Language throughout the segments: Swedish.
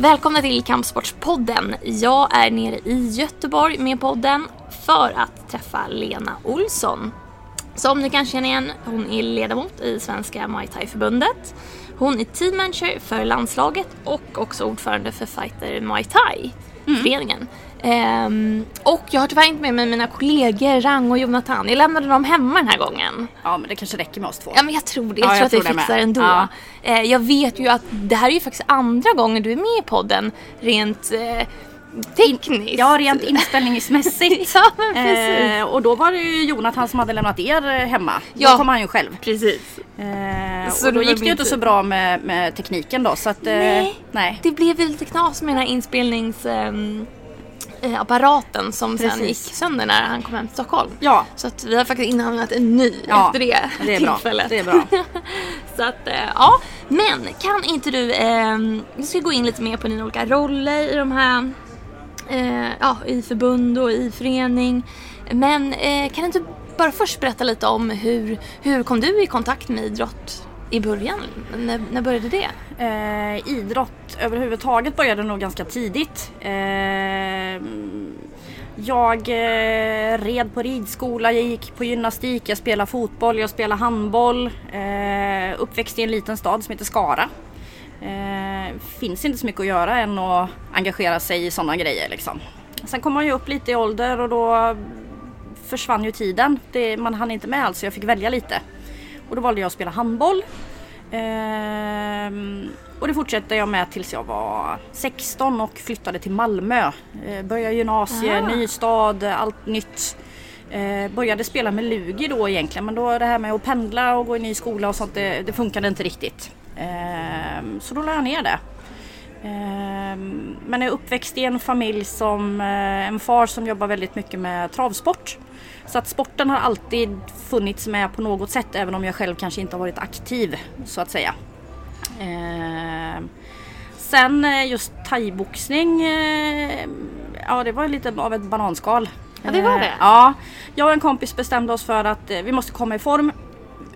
Välkomna till Kampsportspodden. Jag är nere i Göteborg med podden för att träffa Lena Olsson. Som ni kanske känner igen, hon är ledamot i Svenska Muay Thai-förbundet. Hon är teammanager för landslaget och också ordförande för Fighter Muay Thai, föreningen. Ehm, och jag har tyvärr inte med mig mina kollegor Rang och Jonathan. Jag lämnade dem hemma den här gången. Ja men det kanske räcker med oss två. Ja men jag tror det. Jag Ja, tror jag att vi tror det fixar med. ändå. Ja. Eh, jag vet ju att det här är ju faktiskt andra gången du är med i podden rent eh, tekniskt. Ja rent inställningsmässigt. Ja, men precis. Eh, och då var det ju Jonathan som hade lämnat er hemma. Ja. Då kom han ju själv. Precis. Eh, Så och då det gick det ju inte så bra med, med tekniken då så att... Eh, Nej. nej. Det blev lite knas med den här inspelnings... eh, apparaten som sen Precis. gick sönder när han kom hem till Stockholm. Ja, Så att vi har faktiskt inhandlat en ny Ja, efter det, det är bra. tillfället. Det är bra. Så att, eh, ja. Men kan inte du, eh, vi ska gå in lite mer på dina olika roller i de här, eh, ja, i förbund och i förening. Men kan du inte bara först berätta lite om hur, hur kom du i kontakt med idrott i början? När, när började det? Eh, idrott överhuvudtaget började nog ganska tidigt. Eh, jag eh, red på ridskola, jag gick på gymnastik, jag spelade fotboll, jag spelade handboll. Eh, uppväxt i en liten stad som heter Skara. Eh, finns inte så mycket att göra än att engagera sig i sådana grejer liksom. Sen kom man ju upp lite i ålder och då försvann ju tiden. Det, man hann inte med alls så jag fick välja lite. Och då valde jag att spela handboll. Ehm, och det fortsatte jag med tills jag var 16 och flyttade till Malmö. Eh, började gymnasiet, Ah. ny stad, allt nytt. Eh, började spela med Lugi då egentligen men då det här med att pendla och gå i ny skola och sånt det, det funkade inte riktigt. Ehm, så då la jag ner det. Ehm, Men jag är uppväxt i en familj som eh, en far som jobbar väldigt mycket med travsport. Så att sporten har alltid funnits med på något sätt även om jag själv kanske inte har varit aktiv så att säga. Ehm, Sen eh, just thaiboxning, eh, ja det var lite av ett bananskal. Ja, det var det. Eh, Ja, jag och en kompis bestämde oss för att eh, vi måste komma i form.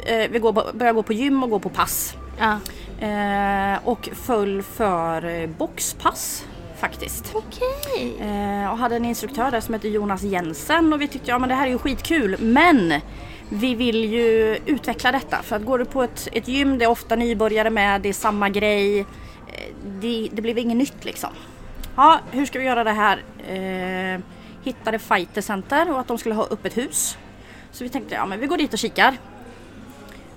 Eh, Vi går, börjar gå på gym och gå på pass. Ja. Eh, och föll för eh, boxpass faktiskt. Okej. Eh, och hade en instruktör där som hette Jonas Jensen och vi tyckte ja men det här är ju skitkul men vi vill ju utveckla detta för att går du på ett, ett gym, det är ofta nybörjare med, det är samma grej. Eh, det, det blev inget nytt liksom. Ja, hur ska vi göra det här? Eh, hittade Fighter Center och att de skulle ha öppet hus. Så vi tänkte ja men vi går dit och kikar.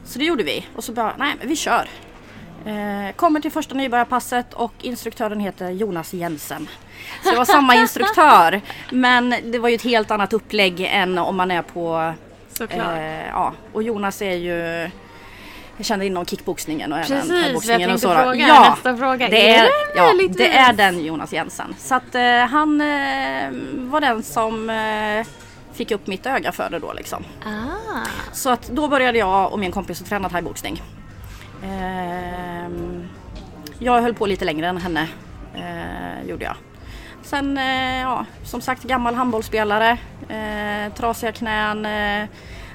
Så det gjorde vi och så bara, nej men vi kör. Eh, kommer till första nybörjarpasset och instruktören heter Jonas Jensen. Så det var samma instruktör men det var ju ett helt annat upplägg än om man är på... Såklart. Eh, ja, och Jonas är ju... Jag kände inom kickboxningen och även Precis, jag thaiboxningen och tänkte så. då. fråga Ja, nästa fråga. det Är ja, det är den Jonas Jensen. Så att eh, han eh, var den som eh, fick upp mitt öga för det då liksom. Ah. Så att då började jag och min kompis att träna thaiboxning. Ehm, jag höll på lite längre än henne. Eh, gjorde jag. Sen, eh, ja, som sagt gammal handbollsspelare. Eh, trasiga knän.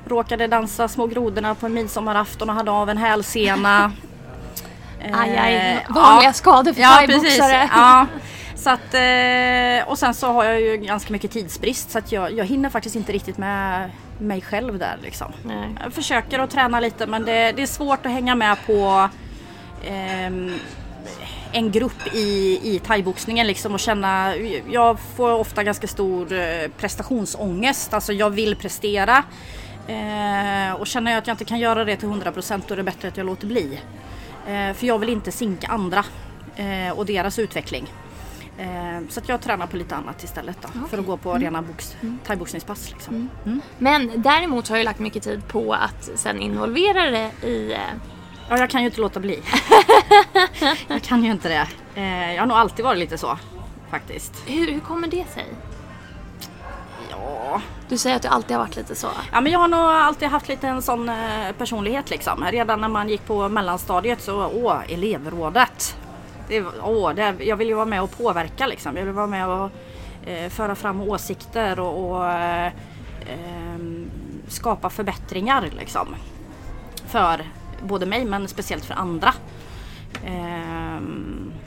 Råkade dansa Små grodorna på en midsommarafton och hade av en hälsena. Aj, aj. Vanliga ja. skador för Ja thaiboxare. Ja. Så att, och sen så har jag ju ganska mycket tidsbrist så att jag, jag hinner faktiskt inte riktigt med mig själv där liksom. Nej. Jag försöker att träna lite men det, det är svårt att hänga med på ehm, en grupp i, i thaiboxningen liksom och känna, jag får ofta ganska stor eh, prestationsångest, alltså jag vill prestera. Eh, och känner jag att jag inte kan göra det till 100% då är det bättre att jag låter bli. Eh, för jag vill inte sinka andra eh, och deras utveckling. Eh, så att jag tränar på lite annat istället då, för att gå på rena box, thaiboxningspass. Liksom. Mm. Men däremot har jag lagt mycket tid på att sen involvera det i... eh, Ja, jag kan ju inte låta bli. jag kan ju inte det. Eh, jag har nog alltid varit lite så faktiskt. Hur, hur kommer det sig? Ja. Du säger att du alltid har varit lite så. ja, men jag har nog alltid haft lite en sån personlighet liksom. Redan när man gick på mellanstadiet så, åh, elevrådet. Det, var- åh, det, jag vill ju vara med och påverka liksom. Jag vill vara med och eh, föra fram åsikter och, och eh, ehm, skapa förbättringar liksom. För både mig men speciellt för andra. Ehm, eh,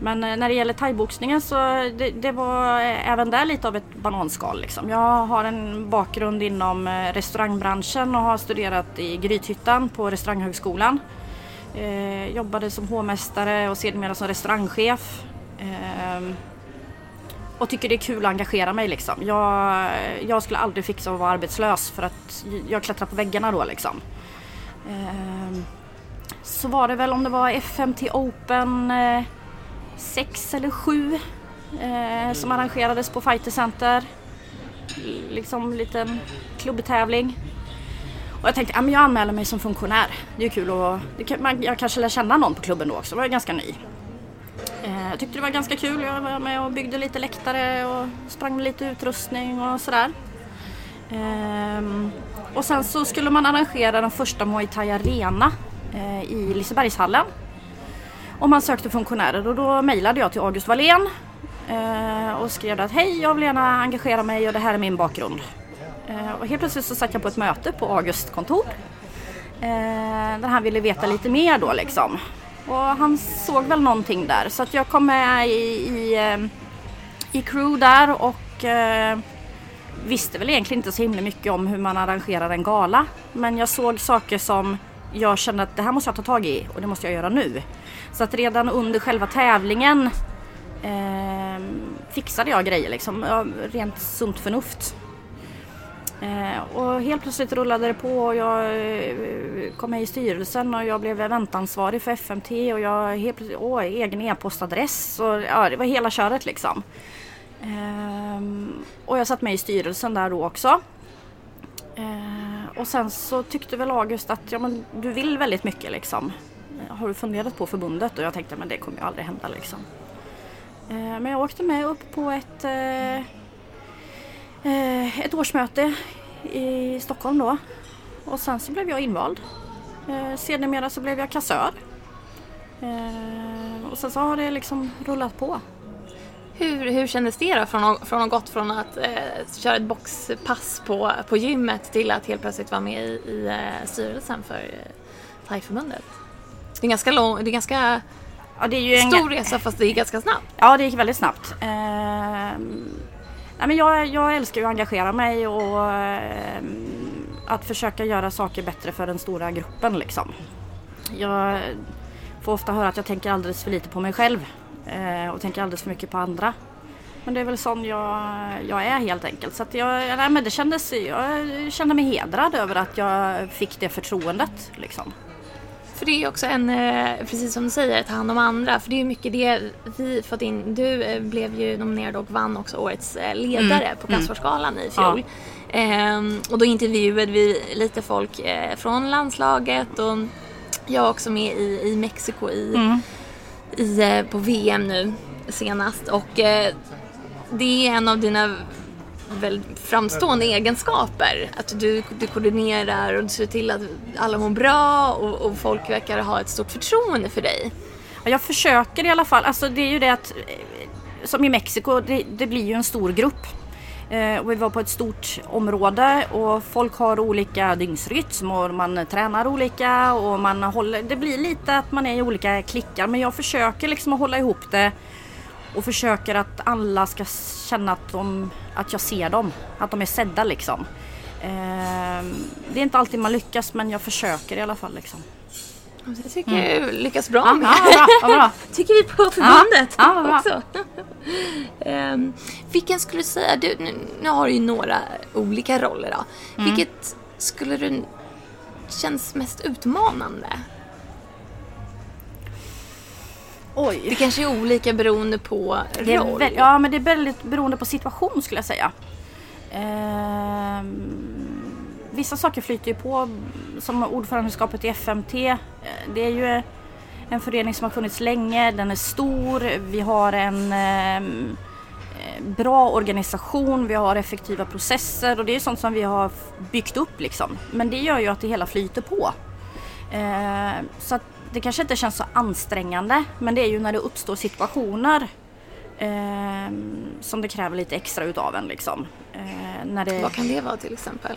Men när det gäller thaiboxningen så det, det var eh, även där lite av ett bananskal. Liksom. Jag har en bakgrund inom eh, restaurangbranschen och har studerat i Grythyttan på restauranghögskolan. Eh, jobbade som hovmästare och sedermera som restaurangchef. Eh, och tycker det är kul att engagera mig liksom. Jag, jag skulle aldrig fixa att vara arbetslös för att jag klättrar på väggarna då liksom. Eh, så var det väl om det var FMT Open eh, 6 eller 7 eh, som arrangerades på Fighter Center. Liksom liten klubbtävling. Och jag tänkte, ja men jag anmäler mig som funktionär. Det är kul och det kan, man, jag kanske lär känna någon på klubben då också. Jag var ganska ny. Eh, jag tyckte det var ganska kul. Jag var med och byggde lite läktare och sprang med lite utrustning och sådär. Eh, och sen så skulle man arrangera den första Muay Thai Arena eh, i Lisebergshallen. Och man sökte funktionärer och då mejlade jag till August Wallén eh, och skrev att hej jag vill gärna engagera mig och det här är min bakgrund. Eh, och helt plötsligt så satt jag på ett möte på August kontor. Eh, där han ville veta lite mer då liksom. Och han såg väl någonting där så att jag kom med i, i, eh, i crew där och eh, visste väl egentligen inte så himla mycket om hur man arrangerar en gala. Men jag såg saker som jag kände att det här måste jag ta tag i och det måste jag göra nu. Så att redan under själva tävlingen eh, fixade jag grejer liksom, rent sunt förnuft. Eh, och helt plötsligt rullade det på och jag eh, kom med i styrelsen och jag blev eventansvarig för FMT och jag helt plötsligt, åh, egen e-postadress och ja, det var hela köret liksom. Eh, och jag satt med i styrelsen där då också. Och sen så tyckte väl August att ja, men du vill väldigt mycket liksom. Har du funderat på förbundet? Och jag tänkte men det kommer ju aldrig hända liksom. Men jag åkte med upp på ett eh, ett årsmöte i Stockholm då. Och sen så blev jag invald. Eh, sedermera så blev jag kassör. Eh, och sen så har det liksom rullat på. Hur, hur kändes det då från, att- från att gått från att eh, köra ett boxpass på, på gymmet till att helt plötsligt vara med i, i eh, styrelsen för eh, Thai-förbundet? Det är ganska lång, det är ganska Ja, det är ju en stor resa fast det är ganska snabbt. Ja, det gick väldigt snabbt. Ehm, nej, men jag, jag älskar ju att engagera mig och eh, att försöka göra saker bättre för den stora gruppen. Liksom. Jag får ofta höra att jag tänker alldeles för lite på mig själv eh, och tänker alldeles för mycket på andra. Men det är väl sån jag, jag är helt enkelt. Så att jag, nej, men det kändes, jag kände mig hedrad över att jag fick det förtroendet. Liksom. För det är också en, eh, precis som du säger, ta hand om andra. För det är mycket det vi fått in. Du eh, blev ju nominerad och vann också årets eh, ledare Mm, på Kampssportsgalan i fjol. Ehm, och då intervjuade vi lite folk från landslaget och jag är också med i, i Mexiko i, Mm. i, på VM nu senast. Och det är en av dina väl framstående egenskaper. Att du, du koordinerar och du ser till att alla mår bra och, och folk verkar ha ett stort förtroende för dig. Ja, Jag försöker i alla fall. Alltså det är ju det att eh, som i Mexiko, det, det blir ju en stor grupp. Eh, och vi var på ett stort område och folk har olika dygnsrytm och man tränar olika och man håller, det blir lite att man är i olika klickar men jag försöker liksom att hålla ihop det och försöker att alla ska känna att, de, att jag ser dem, att de är sedda liksom. Eh, det är inte alltid man lyckas men jag försöker i alla fall liksom. Det tycker jag du lyckas bra Ja, med. ja, bra, bra. tycker vi på förbundet Ja, bra. också. Ehm, vilken skulle du säga, du, nu, nu har du ju några olika roller då. Mm. Vilket skulle du känns mest utmanande? Oj. Det kanske är olika beroende på roll. ja, men det är väldigt beroende på situation skulle jag säga. Ehm, vissa saker flyter ju på som ordförandeskapet i FMT. Eh, Det är ju en förening som har funnits länge, den är stor, vi har en ehm, eh, bra organisation, vi har effektiva processer och det är sånt som vi har byggt upp liksom. Men det gör ju att det hela flyter på. Eh, så att det kanske inte känns så ansträngande men det är ju när det uppstår situationer eh, som det kräver lite extra utav en liksom. Eh, när det, Vad kan det vara till exempel?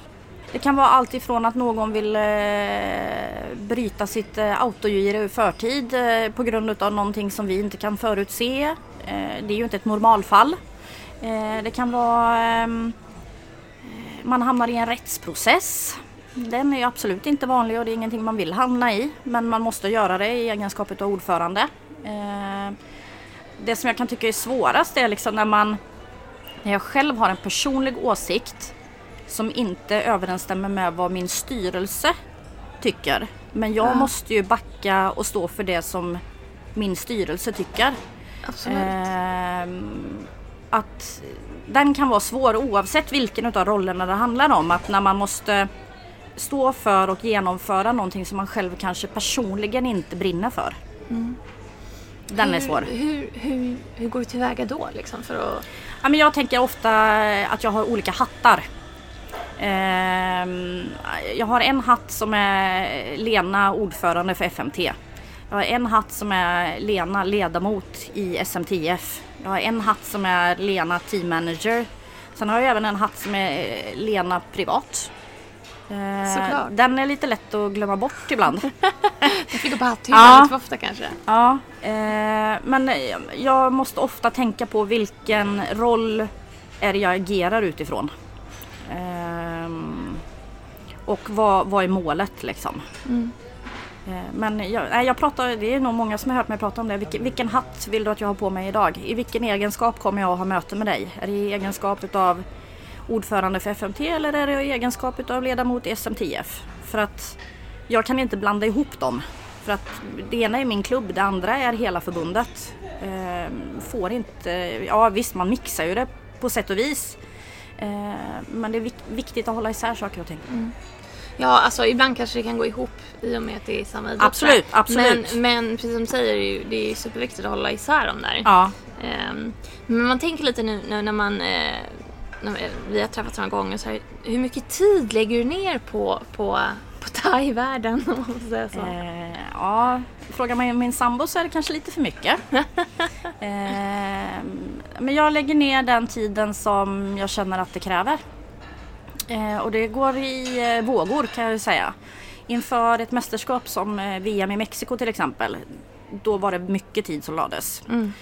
Det kan vara allt ifrån att någon vill eh, bryta sitt eh, autogiro i förtid eh, på grund av någonting som vi inte kan förutse. Eh, det är ju inte ett normalfall. Eh, det kan vara ehm, man hamnar i en rättsprocess. Den är absolut inte vanlig och det är ingenting man vill hamna i. Men man måste göra det i egenskap av ordförande. Eh, det som jag kan tycka är svårast är liksom när man när jag själv har en personlig åsikt som inte överensstämmer med vad min styrelse tycker. Men jag Ja. måste ju backa och stå för det som min styrelse tycker. Absolut. Ehm, att den kan vara svår oavsett vilken av rollerna det handlar om. Att när man måste stå för och genomföra någonting som man själv kanske personligen inte brinner för. Den är svår. Hur, hur, hur, hur går du tillväga då liksom för att... Ja, men jag tänker ofta att jag har olika hattar. Ehm, jag har en hatt som är Lena ordförande för FMT. Jag har en hatt som är Lena ledamot i SMTF. Jag har en hatt som är Lena team manager. Sen har jag även en hatt som är Lena privat. Eh, Såklart. Den är lite lätt att glömma bort ibland. Jag fick på hatthyllan Ja. lite för ofta kanske. Ja, eh, men jag måste ofta tänka på vilken roll är det jag agerar utifrån. Ehm, och vad, vad är målet liksom. Mm. Eh, Men jag, jag pratar, det är nog många som har hört mig prata om det. Vilken, vilken hatt vill du att jag har på mig idag? I vilken egenskap kommer jag att ha möte med dig? Är det i egenskap av ordförande för FMT eller är det i egenskap av ledamot i SMTF? För att jag kan inte blanda ihop dem. För att det ena är min klubb, det andra är hela förbundet. Ehm, får inte, ja visst man mixar ju det på sätt och vis. Ehm, men det är vik- viktigt att hålla isär saker och ting. Ja, alltså ibland kanske det kan gå ihop i och med att det är samma idrott. Absolut, absolut. Men, men precis som du säger, det är superviktigt att hålla isär dem där. Ja, Ehm, men man tänker lite nu, nu när man eh, vi har träffats några gånger så här, hur mycket tid lägger du ner på, på, på thai-världen? Eh, ja, frågar man min sambo så är det kanske lite för mycket. eh, men jag lägger ner den tiden som jag känner att det kräver. Eh, och det går i eh, vågor kan jag säga. Inför ett mästerskap som eh, VM i Mexiko till exempel. Då var det mycket tid som lades. Mm.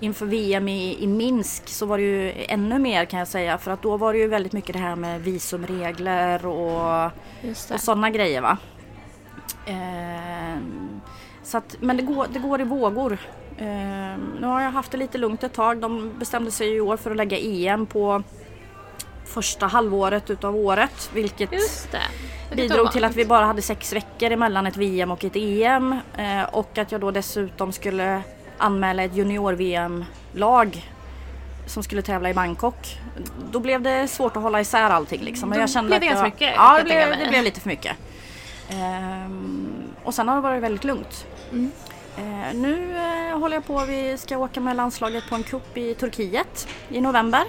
Inför VM i, i Minsk så var det ju ännu mer kan jag säga för att då var det ju väldigt mycket det här med visumregler och, och sådana grejer va. Ehm, så att, men det går, det går i vågor. Ehm, nu har jag haft det lite lugnt ett tag. De bestämde sig i år för att lägga EM på första halvåret utav året vilket bidrog till att vi bara hade sex veckor emellan ett VM och ett EM eh, och att jag då dessutom skulle anmäla ett junior-VM-lag som skulle tävla i Bangkok. Då blev det svårt att hålla isär allting liksom. Jag kände blev det ganska mycket, Ja, det blev, det blev lite för mycket. Ehm, och sen har det varit väldigt lugnt. Mm. Eh, nu eh, håller jag på, vi ska åka med landslaget på en cup i Turkiet i november.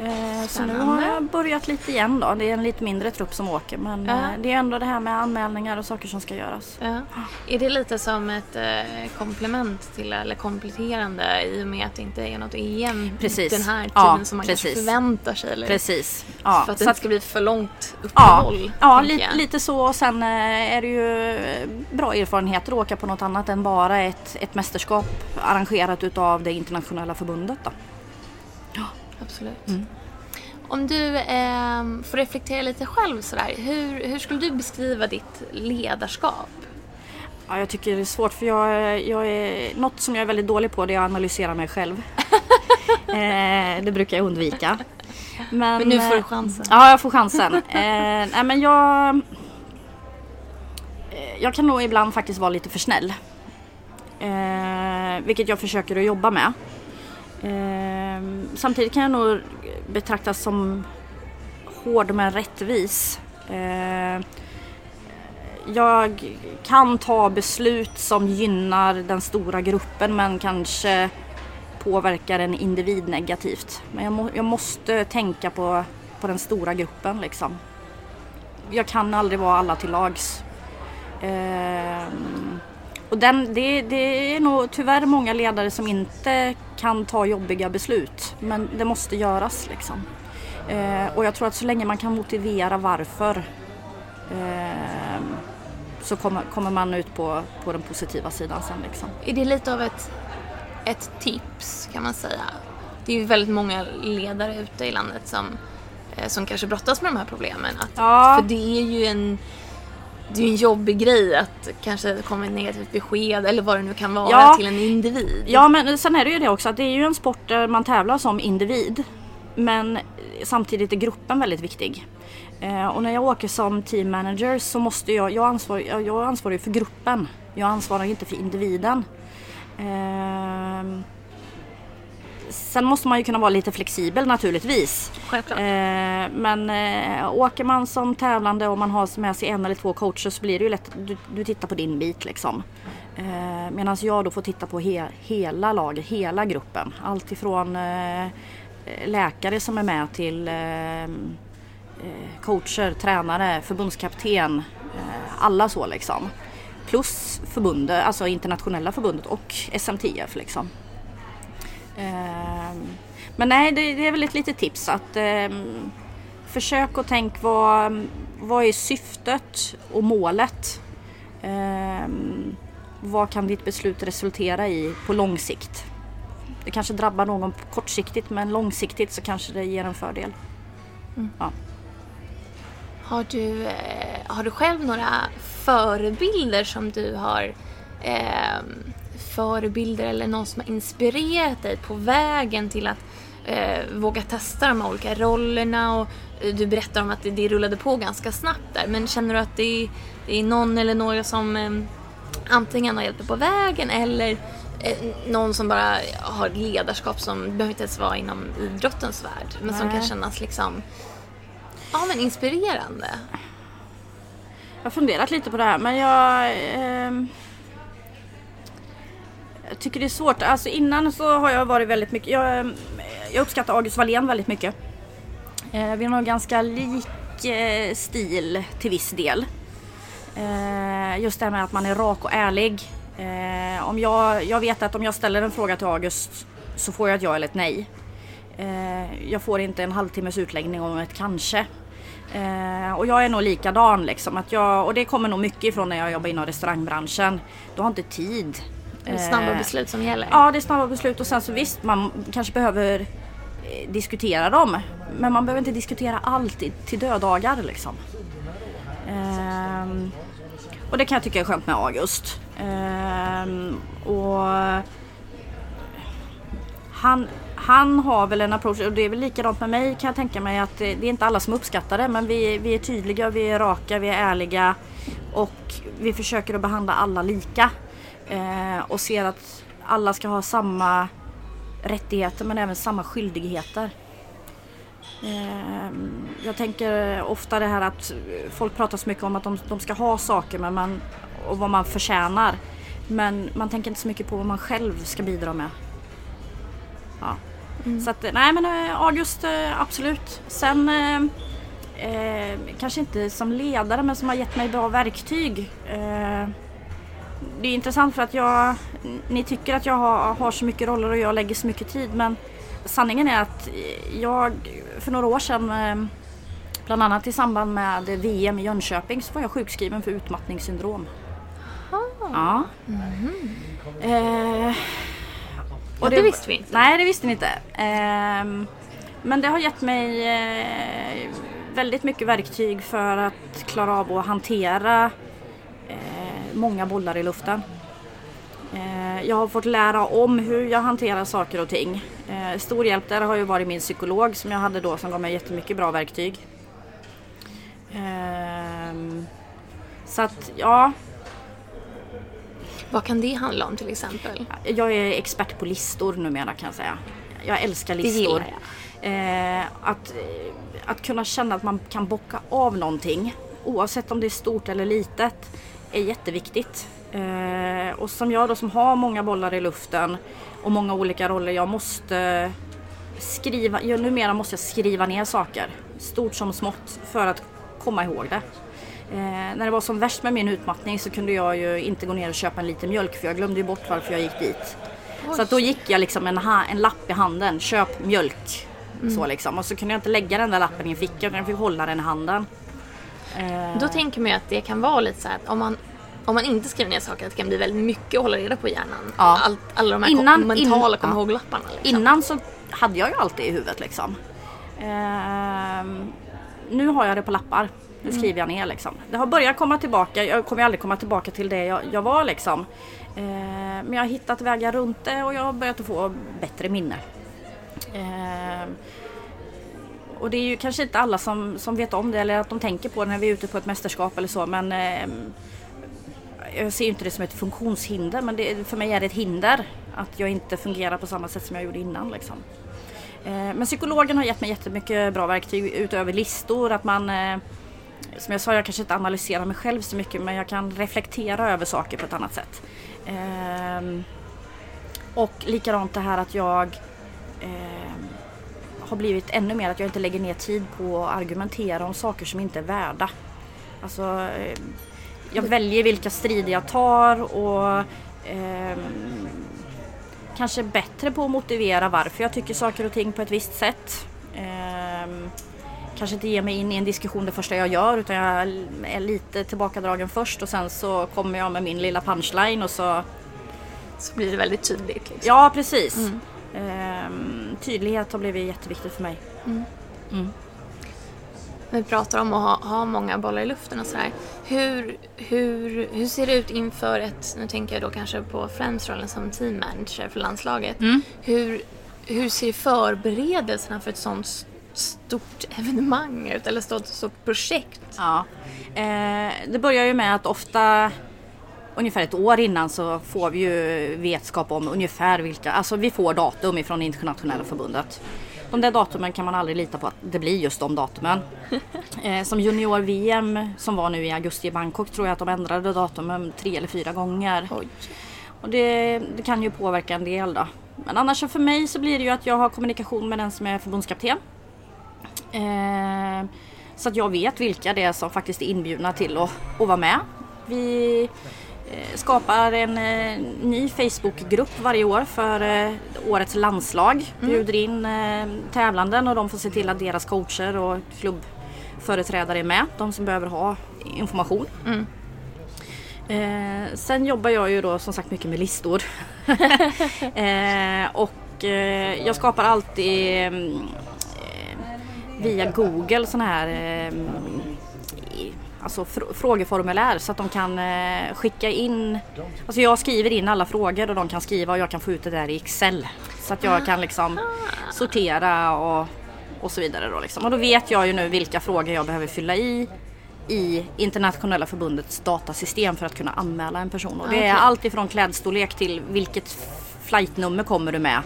Eh, så nu har jag börjat lite igen då. Det är en lite mindre trupp som åker men Ja. eh, det är ändå det här med anmälningar och saker som ska göras. Ja. Är det lite som ett eh, komplement till, eller kompletterande i och med att det inte är något EM Precis. den här tiden Ja, som man kanske precis. förväntar sig? Eller? Precis. Ja, För att det så inte ska bli för långt ja, uppehåll. ja tänker li, lite så och sen eh, är det ju eh, bra erfarenheter att åka på något annat än bara ett, ett mästerskap arrangerat utav det internationella förbundet. Då. Absolut. Mm. Om du ehm, får reflektera lite själv sådär. Hur, hur skulle du beskriva ditt ledarskap? Ja, jag tycker det är svårt för jag, jag är, något som jag är väldigt dålig på det är att analysera mig själv. eh, det brukar jag undvika. Men, Men nu får du eh, chansen. Ja, jag får chansen. eh, nej, men jag, eh, jag kan nog ibland faktiskt vara lite för snäll. Eh, vilket jag försöker att jobba med. Eh, Ehm, samtidigt kan jag nog betraktas som hård men rättvis. Eh, jag kan ta beslut som gynnar den stora gruppen men kanske påverkar en individ negativt. Men jag, må, jag måste tänka på, på den stora gruppen liksom. Jag kan aldrig vara alla till lags. Ehm, och den, det, det är nog tyvärr många ledare som inte kan ta jobbiga beslut. Men det måste göras liksom. Eh, och jag tror att så länge man kan motivera varför eh, så kommer, kommer man ut på, på den positiva sidan sen. Liksom. Är det lite av ett, ett tips kan man säga? Det är ju väldigt många ledare ute i landet som, eh, som kanske brottas med de här problemen. Att, Ja. För det är ju en det är ju en jobbig grej att kanske komma ett negativt besked eller vad det nu kan vara Ja. till en individ. Ja men sen är det ju det också att det är ju en sport där man tävlar som individ. Men samtidigt är gruppen väldigt viktig. Eh, och när jag åker som team manager så måste jag, jag ansvarar jag, jag ansvarar för gruppen. Jag ansvarar inte för individen. Sen måste man ju kunna vara lite flexibel naturligtvis. Självklart. Eh, men eh, åker man som tävlande och man har med sig en eller två coacher så blir det ju lätt du, du tittar på din bit liksom. Eh, Medan jag då får titta på he, hela laget, hela gruppen. Allt ifrån eh, läkare som är med till eh, eh, coacher, tränare, förbundskapten. Eh, alla så liksom. Plus förbundet, alltså internationella förbundet och SMTF liksom. Ehm, Men nej, det, är väl ett litet tips att ehm, försök att tänka vad, vad är syftet och målet? Ehm, vad kan ditt beslut resultera i på lång sikt? Det kanske drabbar någon kortsiktigt men långsiktigt så kanske det ger en fördel. Ja. Har du, eh, har du själv några förebilder som du har eh, förebilder eller någon som har inspirerat dig på vägen till att eh, våga testa de här olika rollerna och eh, du berättar om att det, det rullade på ganska snabbt där men känner du att det är, det är någon eller några som eh, antingen har hjälpt dig på vägen eller eh, någon som bara har ledarskap som behöver inte ens vara inom idrottens värld men som Nej. kan kännas liksom Ja men inspirerande. Jag har funderat lite på det här men jag ehm, jag tycker det är svårt. Alltså innan så har jag varit väldigt mycket Jag, eh, jag uppskattar August Wallén väldigt mycket. Eh, vi har nog ganska lik eh, stil till viss del. Eh, just det här med att man är rak och ärlig. Eh, om jag, jag vet att om jag ställer en fråga till August så får jag ett ja eller ett nej. Eh, jag får inte en halvtimmes utläggning om ett kanske. Eh, och jag är nog likadan liksom. Att jag, och det kommer nog mycket ifrån när jag jobbar inom restaurangbranschen. Du har inte tid. Det är snabba Eh, beslut som gäller. Ja, det är snabba beslut och sen så visst, man kanske behöver eh, diskutera dem. Men man behöver inte diskutera allt till dödagar liksom. Ehm, och det kan jag tycka är skönt med August. Ehm, och han, han har väl en approach, och det är väl likadant med mig kan jag tänka mig att det är inte alla som uppskattar det men vi, vi är tydliga, vi är raka, vi är ärliga och vi försöker att behandla alla lika. Eh, och ser att alla ska ha samma rättigheter men även samma skyldigheter. Eh, jag tänker ofta det här att folk pratar så mycket om att de, de ska ha saker men man, och vad man förtjänar. Men man tänker inte så mycket på vad man själv ska bidra med. Ja. Så att, nej men eh, August eh, absolut. Sen eh, eh, kanske inte som ledare men som har gett mig bra verktyg. Eh, det är intressant för att jag, ni tycker att jag har, har så mycket roller och jag lägger så mycket tid men sanningen är att jag för några år sedan eh, bland annat i samband med VM i Jönköping så var jag sjukskriven för utmattningssyndrom. Ja. Eh, Ja, det visste vi inte. Nej, det visste ni inte. Ehm, men det har gett mig eh, väldigt mycket verktyg för att klara av att hantera eh, många bollar i luften. Eh, jag har fått lära om hur jag hanterar saker och ting. Eh, stor hjälp där har ju varit min psykolog som jag hade då som gav mig jättemycket bra verktyg. Ehm, så att ja, Vad kan det handla om till exempel? jag är expert på listor numera kan jag säga. Jag älskar Det listor. gillar jag. Eh, att, att kunna känna att man kan bocka av någonting oavsett om det är stort eller litet är jätteviktigt. Eh, och som jag då som har många bollar i luften och många olika roller, jag måste skriva, ja, numera måste jag skriva ner saker, stort som smått, för att komma ihåg det. Eh, när det var som värst med min utmattning så kunde jag ju inte gå ner och köpa en liter mjölk för jag glömde ju bort varför jag gick dit. Så att då gick jag liksom en, ha- en lapp i handen, köp mjölk. Så liksom. Och så kunde jag inte lägga den där lappen i en ficka utan jag fick hålla den i handen. Eh, Då tänker man ju att det kan vara lite så att om man, om man inte skriver ner saker det kan bli väldigt mycket att hålla reda på i hjärnan. Ja. Allt, alla de här Innan- kom, mentala in- kom ihåg-lapparna. Liksom. Innan så hade jag ju alltid i huvudet liksom. Ehm, nu har jag det på lappar. Det skriver jag ner liksom. Det har börjat komma tillbaka. Jag kommer aldrig komma tillbaka till det jag, jag var liksom. Ehm, men jag har hittat vägar runt det och jag har börjat att få bättre minne. Ehm, och det är ju kanske inte alla som, som vet om det eller att de tänker på det när vi är ute på ett mästerskap eller så men eh, jag ser ju inte det som ett funktionshinder men det, för mig är det ett hinder att jag inte fungerar på samma sätt som jag gjorde innan. Liksom. Eh, Men psykologen har gett mig jättemycket bra verktyg utöver listor. Att man, eh, som jag sa, jag kanske inte analyserar mig själv så mycket men jag kan reflektera över saker på ett annat sätt. Eh, Och likadant det här att jag eh, har blivit ännu mer att jag inte lägger ner tid på att argumentera om saker som inte är värda. Alltså, eh, jag väljer vilka strider jag tar och ehm, kanske bättre på att motivera varför jag tycker saker och ting på ett visst sätt. Ehm, kanske inte ge mig in i en diskussion det första jag gör utan jag är lite tillbakadragen först och sen så kommer jag med min lilla punchline och så Så blir det väldigt tydligt. Liksom. Ja precis. Ehm, tydlighet har blivit jätteviktigt för mig. Vi pratar om att ha, ha många bollar i luften och sådär. Hur, hur, hur ser det ut inför ett, nu tänker jag då kanske på främst rollen som team manager för landslaget. Hur, hur ser förberedelserna för ett sånt stort evenemang ut? Eller stort, stort projekt? Ja. Eh, det börjar ju med att ofta ungefär ett år innan så får vi ju vetskap om ungefär vilka, alltså vi får datum ifrån internationella förbundet. De där datumen kan man aldrig lita på att det blir just de datumen. Eh, som junior-VM som var nu i augusti i Bangkok tror jag att de ändrade datumen tre eller fyra gånger. Oj. Och det, det kan ju påverka en del då. Men annars för mig så blir det ju att jag har kommunikation med den som är förbundskapten. Eh, så att jag vet vilka det är som faktiskt är inbjudna till att, att vara med. Vi skapar en eh, ny Facebookgrupp varje år för eh, årets landslag. Bjuder in eh, tävlanden och de får se till att deras coacher och klubbföreträdare är med. De som behöver ha information. Eh, sen jobbar jag ju då som sagt mycket med listor. eh, och eh, jag skapar alltid mm, eh, via Google sådana här eh, alltså fr- frågeformulär så att de kan eh, skicka in Alltså jag skriver in alla frågor och de kan skriva och jag kan få ut det där i Excel. Så att jag kan liksom sortera och, och så vidare då liksom. Och då vet jag ju nu vilka frågor jag behöver fylla i i internationella förbundets datasystem för att kunna anmäla en person. Och det är Okej. allt ifrån klädstorlek till vilket flightnummer kommer du med.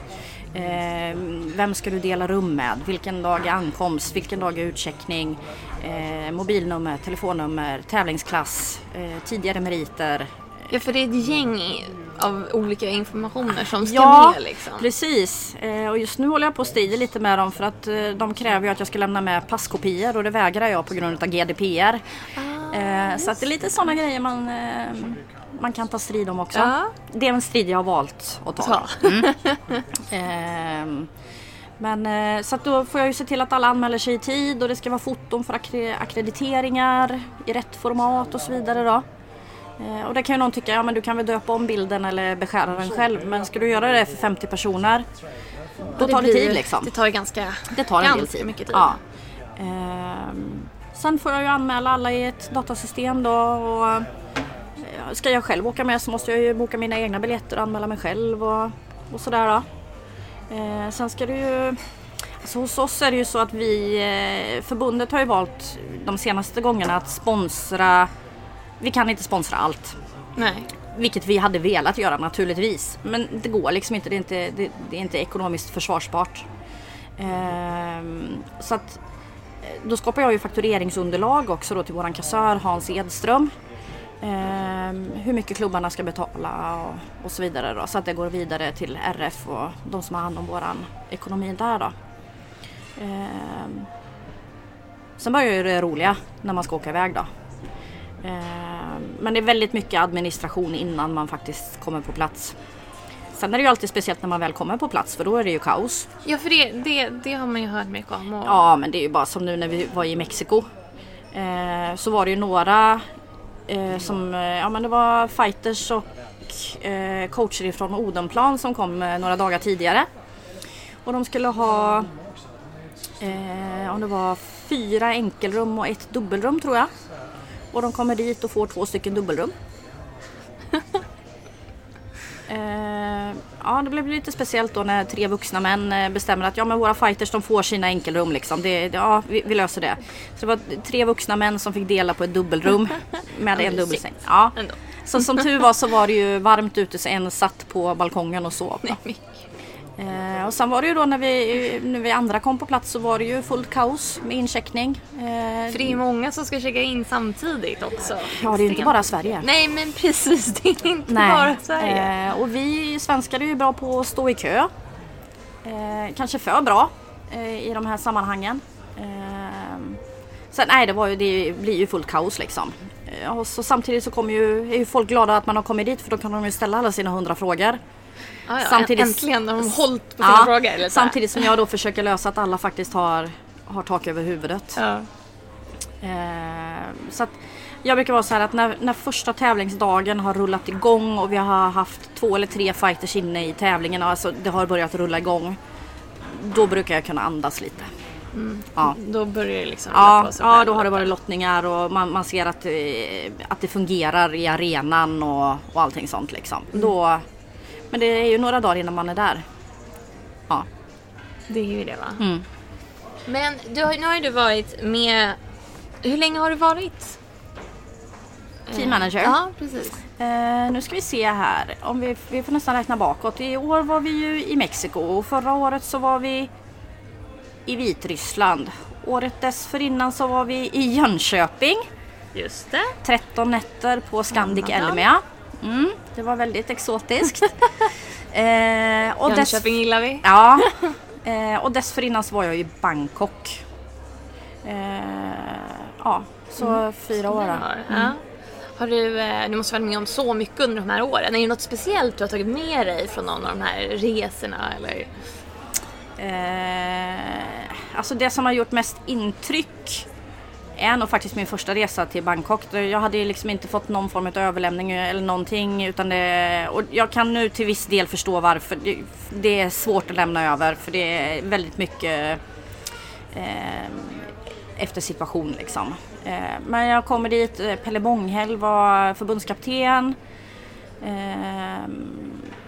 Eh, vem ska du dela rum med? Vilken dag är ankomst? Vilken dag är utcheckning? Eh, mobilnummer, telefonnummer, tävlingsklass, eh, tidigare meriter. Ja, för det är ett gäng av olika informationer som ska Ja, med liksom. precis. Eh, och just nu håller jag på och strider lite med dem för att eh, de kräver ju att jag ska lämna med passkopior och det vägrar jag på grund av GDPR. Ah, Eh, så att det är lite sådana grejer man, eh, man kan ta strid om också. Ja. Det är en strid jag har valt att ta. Ehm, men eh, så då får jag ju se till att alla anmäler sig i tid och det ska vara foton för akkre- akkrediteringar i rätt format och så vidare då. Eh, och det kan ju någon tycka, ja men du kan väl döpa om bilden eller beskära den själv. Men ska du göra det för 50 personer då tar det, blir- tid liksom. Det tar ganska, Det tar en ganska tid. mycket tid. Ja. Ehm, sen får jag ju anmäla alla i ett datasystem då. Och, ska jag själv åka med så måste jag ju boka mina egna biljetter och anmäla mig själv och, och sådär. Eh, sen ska det ju... Alltså hos oss är det ju så att vi... Eh, förbundet har ju valt de senaste gångerna att sponsra... Vi kan inte sponsra allt. Nej. Vilket vi hade velat göra naturligtvis. Men det går liksom inte. Det är inte, det, det är inte ekonomiskt försvarsbart. Ehm, så att eh, då skapar jag ju faktureringsunderlag också då till våran kassör Hans Edström. Ehm, hur mycket klubbarna ska betala och, och så vidare då. Så att det går vidare till RF och de som har hand om våran ekonomi där då. Ehm, sen börjar ju det roliga när man ska åka iväg då. Ehm, Men det är väldigt mycket administration innan man faktiskt kommer på plats. Sen är det ju alltid speciellt när man väl kommer på plats för då är det ju kaos. Ja, för det, det, det har man ju hört mycket om. Och... Ja, men det är ju bara som nu när vi var i Mexiko. Eh, så var det ju några eh, som, eh, ja men det var fighters och eh, coacher ifrån Odenplan som kom eh, några dagar tidigare. Och de skulle ha, eh, om det var fyra enkelrum och ett dubbelrum tror jag. Och de kommer dit och får två stycken dubbelrum. Eh, ja, det blev lite speciellt då när tre vuxna män eh, bestämmer att ja, men våra fighters de får sina enkelrum liksom. Det, ja, vi, vi löser det. Så det var tre vuxna män som fick dela på ett dubbelrum med en dubbelsäng. Ja. Så som tur var så var det ju varmt ute så en satt på balkongen och sov. då. Nej, Eh, och sen var det ju då när vi, när vi andra kom på plats så var det ju fullt kaos med incheckning. Eh, För det är många som ska checka in samtidigt också. ja, det är ju inte bara Sverige. Nej, men precis. Det är inte bara Sverige. Eh, och vi svenskar är ju bra på att stå i kö. Eh, kanske för bra eh, i de här sammanhangen. Eh, sen nej, det, var ju, det blir ju fullt kaos liksom. Och så samtidigt så kommer ju, är ju folk glada att man har kommit dit för då kan de ju ställa alla sina hundra frågor. Ja, ja, samtidigt- Äntligen har de hållit på sina frågor. Eller samtidigt som jag då försöker lösa att alla faktiskt har, har tak över huvudet. Ja. Eh, så att jag brukar vara så här att när, när första tävlingsdagen har rullat igång och vi har haft två eller tre fighters inne i tävlingen, alltså det har börjat rulla igång. Då brukar jag kunna andas lite. Ja. Då börjar det liksom Ja, ja, då har det varit lottningar och man, man ser att, eh, att det fungerar i arenan och, och allting sånt liksom. Då, men det är ju några dagar innan man är där. Ja. Det är ju det va? Mm. Men du har, nu har ju du varit med... Hur länge har du varit? Team manager. Ja, precis. Eh, nu ska vi se här. Om vi, vi får nästan räkna bakåt. I år var vi ju i Mexiko och förra året så var vi i Vitryssland. Året dessförinnan så var vi i Jönköping. Just det. 13 nätter på Scandic. Elmia. Mm, det var väldigt exotiskt. eh, och Jönköping gillar vi. ja, eh, och dessförinnan så var jag i Bangkok. Eh, ja, så fyra år. då. Har, har du, eh, du måste ha varit med om så mycket under de här åren. Är det något speciellt du har tagit med dig från någon av de här resorna? Eller? Eh, alltså det som har gjort mest intryck är nog faktiskt min första resa till Bangkok. Jag hade ju liksom inte fått någon form av överlämning eller någonting. Utan det, och jag kan nu till viss del förstå varför. Det, det är svårt att lämna över för det är väldigt mycket eh, efter situation liksom. Eh, men jag kommer dit, eh, Pelle Månghäll var förbundskapten. Eh,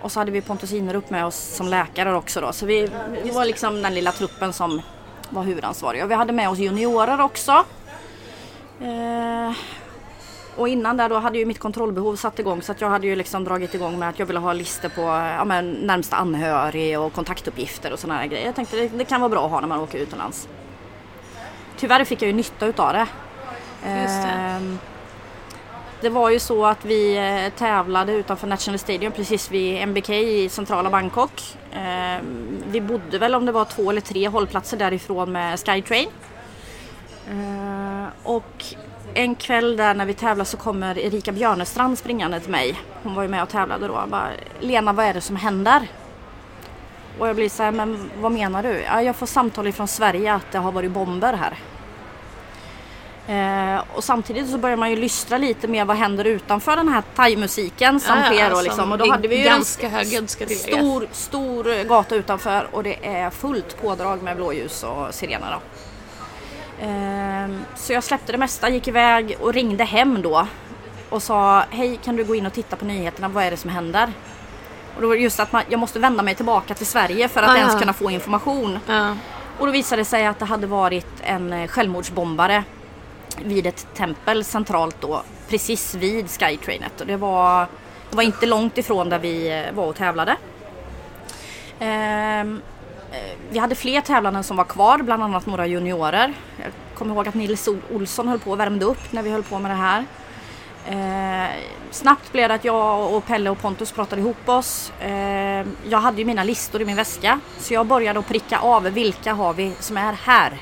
och så hade vi Pontus Inerup med oss som läkare också då. Så vi, vi var liksom den lilla truppen som var huvudansvariga. Och vi hade med oss juniorer också. Eh, och innan där då hade ju mitt kontrollbehov satt igång så att jag hade ju liksom dragit igång med att jag ville ha listor på ja, närmsta anhörig och kontaktuppgifter och sådana här grejer. Jag tänkte det, det kan vara bra att ha när man åker utomlands. Tyvärr fick jag ju nytta utav det. Just det. Ehm, det var ju så att vi eh, tävlade utanför National Stadium precis vid MBK i centrala Bangkok. Ehm, vi bodde väl om det var två eller tre hållplatser därifrån med Skytrain. Ehm, och en kväll där när vi tävlar så kommer Erika Björnestrand springande till mig. Hon var ju med och tävlade då. Bara, Lena vad är det som händer? Och jag blir så här, men vad menar du? Ja, jag får samtal ifrån Sverige att det har varit bomber här. Eh, och samtidigt så börjar man ju lystra lite med vad händer utanför den här thaimusiken som Ja, ja, sker. Och, som liksom. och då hade vi ju en ganska högljudd ska tilläggas. stor, stor gata utanför och det är fullt pådrag med blåljus och sirener. Då. Ehm, så jag släppte det mesta, gick iväg och ringde hem då och sa hej kan du gå in och titta på nyheterna, vad är det som händer? Och då var det just att man, jag måste vända mig tillbaka till Sverige för att Ah, ja. ens kunna få information. Ja. Och då visade det sig att det hade varit en eh, självmordsbombare vid ett tempel centralt då, precis vid Skytrainet. Och det var, det var inte långt ifrån där vi eh, var och tävlade. Ehm, eh, vi hade fler tävlanden som var kvar, bland annat några juniorer. Jag kommer ihåg att Nils Olsson höll på och värmde upp när vi höll på med det här. Eh, snabbt blev det att jag och Pelle och Pontus pratade ihop oss. Eh, jag hade ju mina listor i min väska så jag började att pricka av vilka har vi som är här.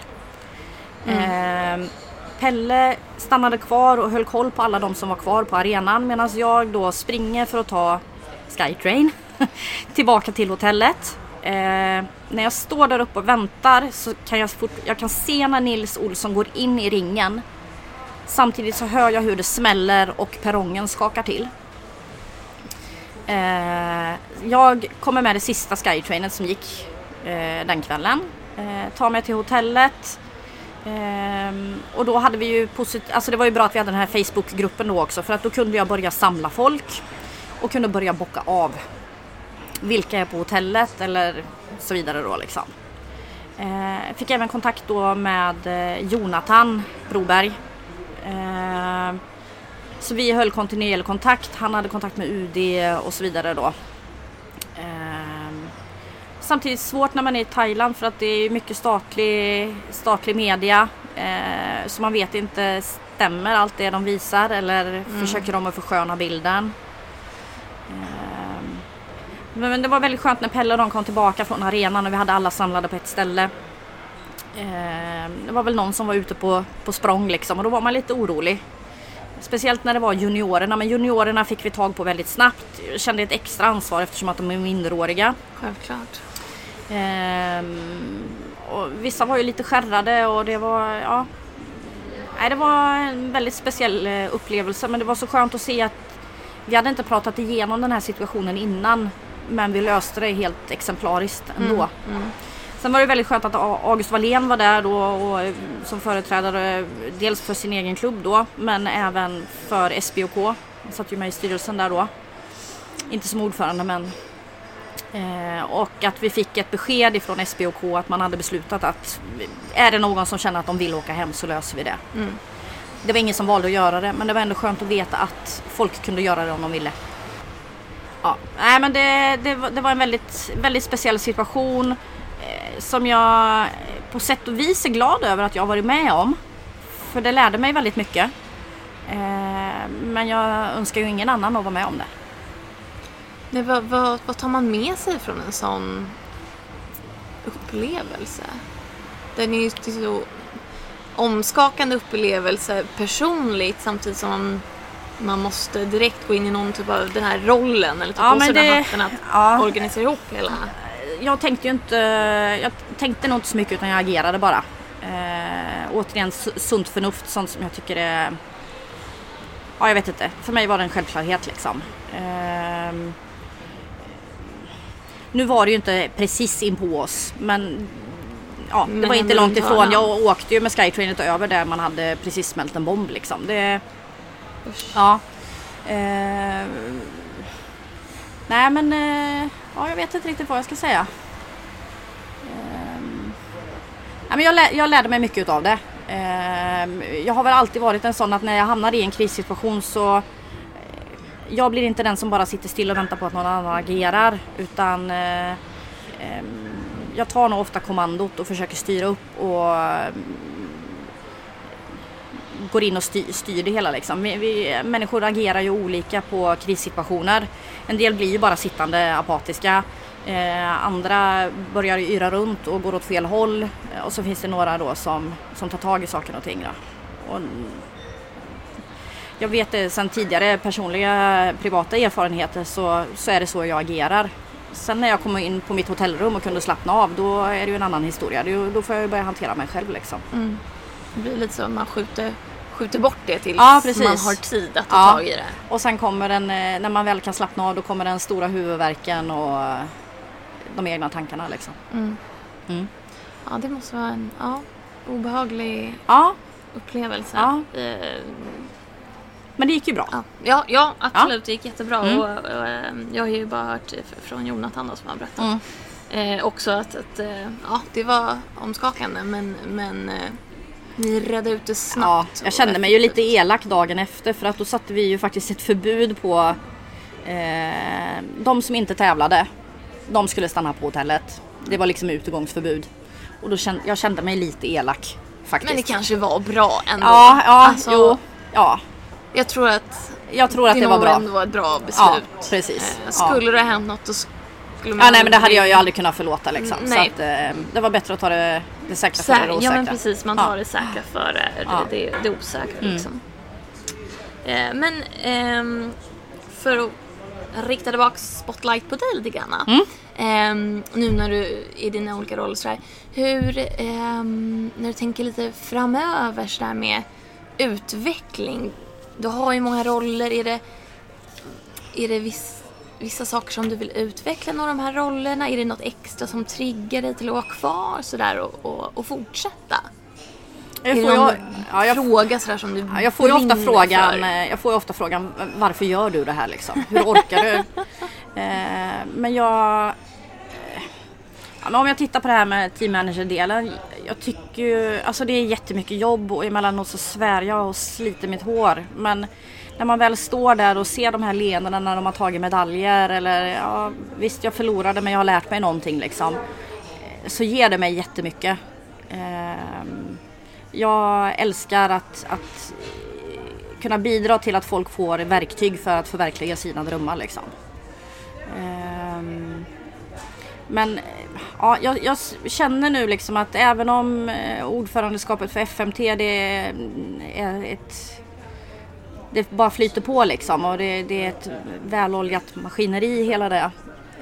Eh, Pelle stannade kvar och höll koll på alla de som var kvar på arenan medan jag då springer för att ta Skytrain. tillbaka till hotellet. Eh, när jag står där uppe och väntar så kan jag, fort, jag kan se när Nils Olsson går in i ringen. Samtidigt så hör jag hur det smäller och perrongen skakar till. Eh, jag kommer med det sista Skytrainet som gick eh, den kvällen. Eh, tar mig till hotellet. Eh, och då hade vi ju positivt, alltså det var ju bra att vi hade den här Facebookgruppen då också för att då kunde jag börja samla folk och kunde börja bocka av vilka är på hotellet eller så vidare då liksom. Eh, fick även kontakt då med eh, Jonathan Broberg. Eh, så vi höll kontinuerlig kontakt. Han hade kontakt med UD och så vidare då. Eh, samtidigt svårt när man är i Thailand för att det är mycket statlig, statlig media. Eh, så man vet inte, stämmer allt det de visar eller mm. försöker de att försköna bilden? Men det var väldigt skönt när Pelle och de kom tillbaka från arenan och vi hade alla samlade på ett ställe. Ehm, det var väl någon som var ute på, på språng liksom och då var man lite orolig. Speciellt när det var juniorerna, men juniorerna fick vi tag på väldigt snabbt. Jag kände ett extra ansvar eftersom att de är minderåriga. Självklart. Ehm, och vissa var ju lite skärrade och det var, ja. Nej, det var en väldigt speciell eh, upplevelse men det var så skönt att se att vi hade inte pratat igenom den här situationen innan men vi löste det helt exemplariskt ändå. Mm, mm. Sen var det väldigt skönt att August Wallén var där då och eh, som företrädare dels för sin egen klubb då men även för SBOK. Han satt ju med i styrelsen där då. Inte som ordförande men Eh, och att vi fick ett besked ifrån SBOK att man hade beslutat att är det någon som känner att de vill åka hem så löser vi det. Mm. Det var ingen som valde att göra det men det var ändå skönt att veta att folk kunde göra det om de ville. Ja, nej men det, det, var, det var en väldigt, väldigt speciell situation eh, som jag på sätt och vis är glad över att jag varit med om. För det lärde mig väldigt mycket. Eh, men jag önskar ju ingen annan att vara med om det. Men vad, vad, vad tar man med sig från en sån upplevelse? Den är ju så omskakande upplevelse personligt samtidigt som man måste direkt gå in i någon typ av den här rollen eller ta ja, på sig det, den hatten att ja. organisera ihop hela. Jag tänkte ju inte, jag tänkte nog inte så mycket utan jag agerade bara. Eh, återigen sunt förnuft, sånt som jag tycker är, ja jag vet inte, för mig var det en självklarhet liksom. Eh, nu var det ju inte precis in på oss men ja, det var inte långt ifrån. Jag åkte ju med Skytrainet över där man hade precis smält en bomb liksom. Det, ja. Eh, nej men eh, ja, jag vet inte riktigt vad jag ska säga. Eh, nej, men jag, lär, jag lärde mig mycket av det. Eh, jag har väl alltid varit en sån att när jag hamnar i en krissituation så eh, jag blir inte den som bara sitter still och väntar på att någon annan agerar utan eh, eh, jag tar nog ofta kommandot och försöker styra upp och eh, går in och styr, styr det hela. Liksom. Vi, vi, människor agerar ju olika på krissituationer. En del blir ju bara sittande apatiska. Eh, andra börjar yra runt och går åt fel håll. Eh, och så finns det några då som, som tar tag i saker och ting. Då. Och jag vet eh, det sedan tidigare personliga privata erfarenheter så, så är det så jag agerar. Sen när jag kommer in på mitt hotellrum och kunde slappna av då är det ju en annan historia. Då, då får jag börja hantera mig själv liksom. Mm. Det blir lite så att man skjuter, skjuter bort det tills ja, man har tid att ta ja. tag i det. Och sen kommer den, eh, när man väl kan slappna av då kommer den stora huvudvärken och de egna tankarna liksom. Mm. Mm. Ja det måste vara en ja, obehaglig ja. upplevelse. Ja. Eh, men det gick ju bra. Ja, ja, absolut. Det gick jättebra. Mm. Och, och, ehm, jag har ju bara hört från Jonathan då, som har berättat. Mm. Eh, också att, att eh, ja, det var omskakande men, men eh, ni redde ut det snabbt. Ja, jag kände mig ju lite elak dagen efter för att då satte vi ju faktiskt ett förbud på eh, de som inte tävlade. De skulle stanna på hotellet. Det var liksom utegångsförbud. Och då kände jag kände mig lite elak faktiskt. Men det kanske var bra ändå. Ja, ja, alltså, jo, ja. Jag tror att jag tror att det, det var bra. ändå var ett bra beslut. Ja, precis. Eh, skulle ja. det ha hänt något då skulle man... Ja, nej men det hade jag ju aldrig kunnat förlåta liksom. Nej. Så att, eh, det var bättre att ta det, det säkra Sä före det osäkra. Ja men precis, man tar ja. det säkra före ja. det, det osäkra mm. liksom. Eh, men eh, för att rikta tillbaka spotlight på dig lite grann. Mm. Ehm, nu när du i dina olika roller sådär. Hur, ehm, när du tänker lite framöver sådär med utveckling. Du har ju många roller. Är det, är det viss, vissa saker som du vill utveckla några av de här rollerna? Är det något extra som triggar dig till att vara kvar sådär och, och, och fortsätta? Jag får, ju, ja, jag, fråga sådär som du ja, jag får ju ofta frågan, för? eh, jag får ofta frågan varför gör du det här liksom? Hur orkar du? eh, men jag... eh, Ja, om jag tittar på det här med team manager-delen. Jag tycker ju, alltså det är jättemycket jobb och emellanåt så svär jag och sliter mitt hår. Men när man väl står där och ser de här leendena när de har tagit medaljer eller ja, visst jag förlorade men jag har lärt mig någonting liksom. Så ger det mig jättemycket. Ehm, jag älskar att, att kunna bidra till att folk får verktyg för att förverkliga sina drömmar liksom. Ehm, men ja, jag, jag känner nu liksom att även om eh, ordförandeskapet för FMT det är ett det bara flyter på liksom och det, det är ett väloljat maskineri hela det.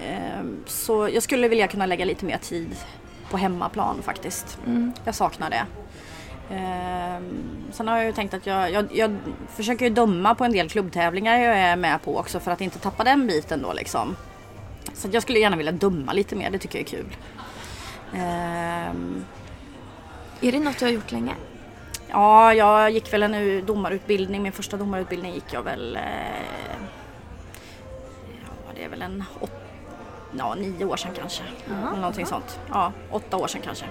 Ehm, Så jag skulle vilja kunna lägga lite mer tid på hemmaplan faktiskt. Jag saknar det. Ehm, Sen har jag ju tänkt att jag, jag, jag försöker döma på en del klubbtävlingar jag är med på också för att inte tappa den biten då liksom. Så jag skulle gärna vilja döma lite mer, det tycker jag är kul. Ehm, Är det något du har gjort länge? Ja, jag gick väl en domarutbildning. Min första domarutbildning gick jag väl... Eh, ja, det är väl en åt, ja, nio år sedan kanske. Eller någonting sånt. Ja, åtta år sedan kanske.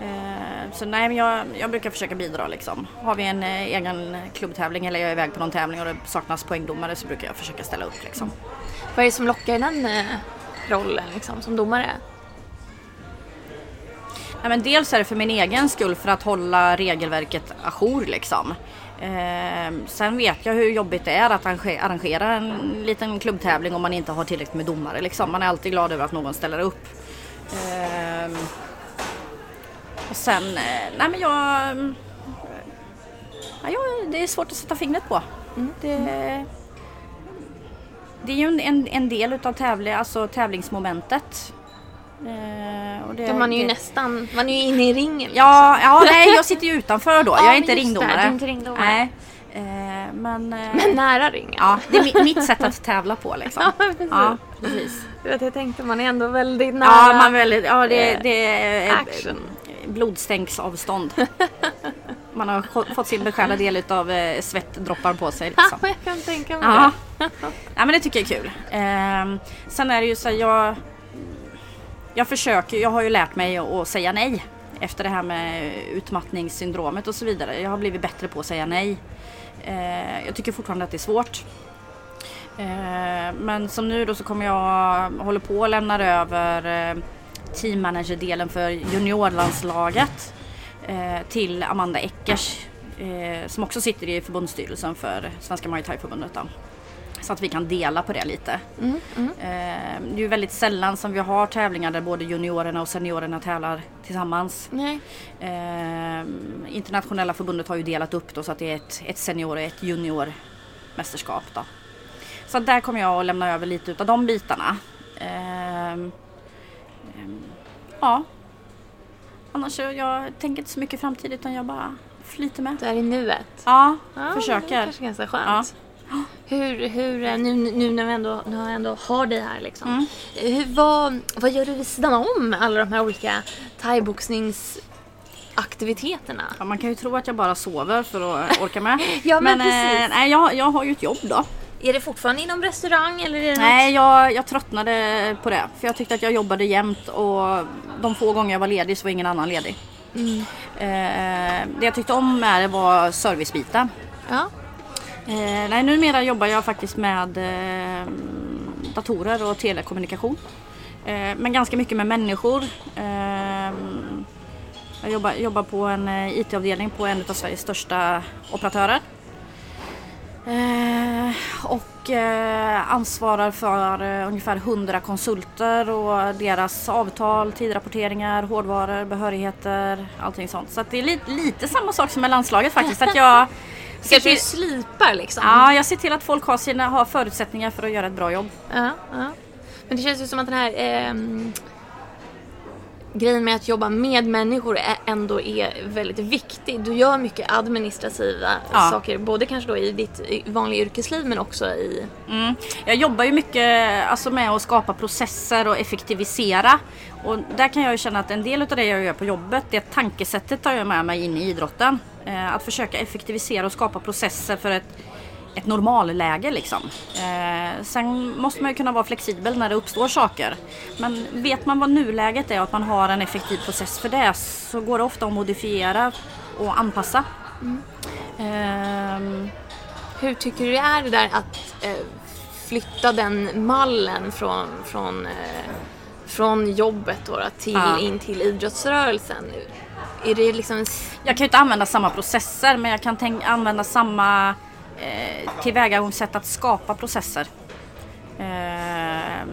Eh, så nej, men jag, jag brukar försöka bidra liksom. Har vi en eh, egen klubbtävling eller jag är iväg på någon tävling och det saknas poängdomare så brukar jag försöka ställa upp liksom. Vad är det som lockar i den rollen liksom, som domare? Ja, men dels är det för min egen skull för att hålla regelverket ajour liksom. Ehm, sen vet jag hur jobbigt det är att arrange- arrangera en liten klubbtävling om man inte har tillräckligt med domare. Liksom. Man är alltid glad över att någon ställer upp. Ehm, och sen, eh, nej men jag... mm, Ja, det är svårt att sätta fingret på. Det, det är ju en, en, en del utav tävling, alltså tävlingsmomentet. Ehm, och det, man är ju det- nästan, man är ju inne i ringen. Ja, ja nej, jag sitter ju utanför då. Ja, jag är inte ringdomare. du är inte ringdomare. Nej. Eh, men, eh, Men nära ringen. ja, det är mi- mitt sätt att tävla på liksom. Ja, precis. Ja, precis. Du vet, jag tänkte man är ändå väldigt nära Ja, man väldigt, ja det, eh, det är action. blodstänksavstånd. Man har få- fått sin beskärda del av eh, svettdroppar på sig. Liksom. Ja, jag kan tänka mig Ja. det. ja, men det tycker jag är kul. Ehm, sen är det ju så jag, jag försöker, jag har ju lärt mig att säga nej efter det här med utmattningssyndromet och så vidare. Jag har blivit bättre på att säga nej. Eh, jag tycker fortfarande att det är svårt. Eh, men som nu då så kommer jag håller på och lämnar över teammanagerdelen teammanager-delen för juniorlandslaget till Amanda Eckers som också sitter i förbundsstyrelsen för Svenska Muay Thai-förbundet. Så att vi kan dela på det lite. Mm, mm. Eh, det är ju väldigt sällan som vi har tävlingar där både juniorerna och seniorerna tävlar tillsammans. Nej. Eh, internationella förbundet har ju delat upp då så att det är ett, ett senior och ett juniormästerskap. Då. Så där kommer jag att lämna över lite utav de bitarna. Eh, ehm, ja. Annars så jag tänker inte så mycket framtid utan jag bara flyter med. Där i nuet. Ja, Ja, Det försöker. kanske är ganska skönt. Hur, hur, eh, nu, nu när vi ändå, har jag ändå har dig här liksom. Mm. Hur, vad, vad gör du vid sidan om alla de här olika thaiboxningsaktiviteterna? Ja, man kan ju tro att jag bara sover för att orka med. Ja, men eh, precis. nej, jag, jag har ju ett jobb då. Är det fortfarande inom restaurang eller är det Nej, jag, jag tröttnade på det. För jag tyckte att jag jobbade jämt och de få gånger jag var ledig så var ingen annan ledig. Mm. Eh, det jag tyckte om med det var servicebiten. Ja. Eh, nej, numera jobbar jag faktiskt med eh, datorer och telekommunikation. Eh, men ganska mycket med människor. Eh, jag jobbar, jobbar på en eh, IT-avdelning på en av Sveriges största operatörer. Eh, och eh, ansvarar för eh, ungefär 100 konsulter och deras avtal, tidrapporteringar, hårdvaror, behörigheter, allting sånt. Så att det är lite, lite samma sak som med landslaget faktiskt. Att jag Kanske du slipar liksom. Ja, jag ser till att folk har, sina, har förutsättningar för att göra ett bra jobb. Ja, ja. Men det känns ju som att den här ehm, grejen med att jobba med människor är, ändå är väldigt viktig. Du gör mycket administrativa Ja. saker, både kanske då i ditt vanliga yrkesliv men också i... Mm. Jag jobbar ju mycket alltså, med att skapa processer och effektivisera. Och där kan jag ju känna att en del av det jag gör på jobbet, det tankesättet tar jag med mig in i idrotten. Eh, att försöka effektivisera och skapa processer för ett, ett normalläge liksom. Eh, sen måste man ju kunna vara flexibel när det uppstår saker. Men vet man vad nuläget är och att man har en effektiv process för det så går det ofta att modifiera och anpassa. Ehm, Hur tycker du det är det där att eh, flytta den mallen från, från, eh, från jobbet då, till, Ja. in till idrottsrörelsen? Är det liksom... Jag kan ju inte använda samma processer men jag kan tänk- använda samma eh, tillvägagångssätt att skapa processer. Eh,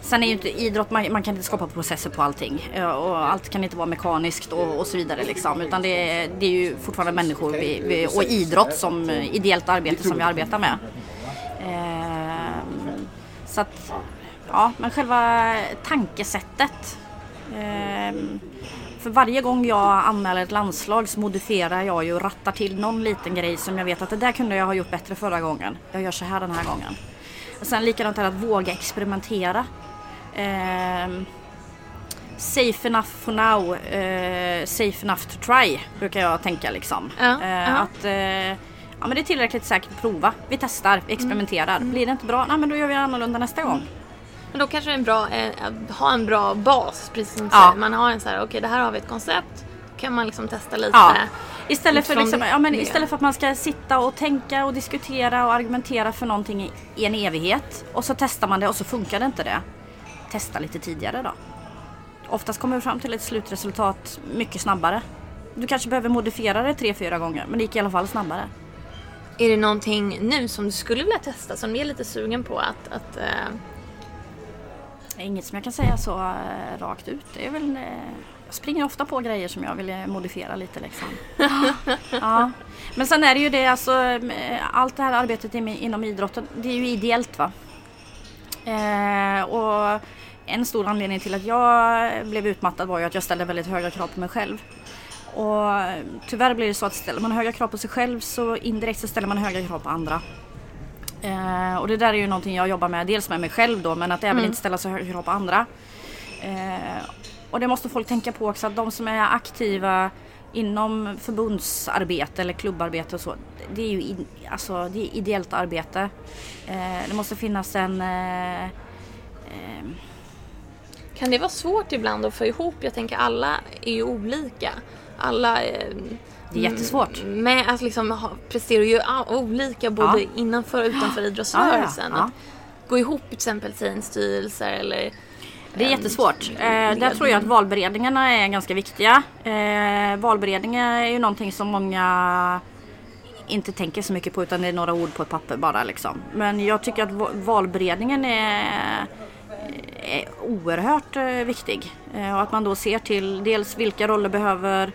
sen är ju inte idrott, man, man kan inte skapa processer på allting. Eh, och allt kan inte vara mekaniskt och, och så vidare liksom. Utan det, är- det är ju fortfarande människor vi, vi, och idrott som eh, ideellt arbete som vi arbetar med. Eh, så att, ja men själva tankesättet. eh, för varje gång jag anmäler ett landslag så modifierar jag ju och rattar till någon liten grej som jag vet att det där kunde jag ha gjort bättre förra gången. Jag gör så här den här gången. Och sen likadant är att våga experimentera. Ehm, safe enough for now, eh, safe enough to try brukar jag tänka liksom. Ja, Eh. Att eh, ja, men det är tillräckligt säkert att prova. Vi testar, vi experimenterar. Blir det inte bra, nej, men då gör vi annorlunda nästa gång. Men då kanske det är en bra, eh, att ha en bra bas, precis som Ja. Man har en så här, okej det här har vi ett koncept. kan man liksom testa lite. Ja. Istället för, liksom, ja, men istället för att man ska sitta och tänka och diskutera och argumentera för någonting i, i en evighet och så testar man det och så funkar det inte det. Testa lite tidigare då. Oftast kommer du fram till ett slutresultat mycket snabbare. Du kanske behöver modifiera det tre, fyra gånger men det gick i alla fall snabbare. Är det någonting nu som du skulle vilja testa som du är lite sugen på att, att eh, är Inget som jag kan säga så eh, rakt ut. Det är väl, eh, jag springer ofta på grejer som jag vill eh, modifiera lite liksom. ja. Men sen är det ju det alltså, allt det här arbetet im- inom idrotten, det är ju ideellt va. Och en stor anledning till att jag blev utmattad var ju att jag ställde väldigt höga krav på mig själv. Och tyvärr blir det så att ställer man höga krav på sig själv så indirekt så ställer man höga krav på andra. Eh, och det där är ju någonting jag jobbar med, dels med mig själv då men att även inte ställa så höga krav på andra. Eh, och det måste folk tänka på också att de som är aktiva inom förbundsarbete eller klubbarbete och så. Det är ju in, alltså, det är ideellt arbete. Eh, det måste finnas en eh, eh, Kan det vara svårt ibland att få ihop? Jag tänker alla är ju olika. Alla eh, Det är jättesvårt. mm, Med att liksom ha, presterar ju olika både Ja. innanför och utanför idrottsrörelsen. Ja. Att gå ihop till exempel till en styrelse eller Det är em, jättesvårt. Eh, där tror jag att valberedningarna är ganska viktiga. Eh, valberedningar är ju någonting som många inte tänker så mycket på utan det är några ord på ett papper bara liksom. Men jag tycker att va- valberedningen är, är oerhört eh, viktig. Eh, och att man då ser till dels vilka roller behöver,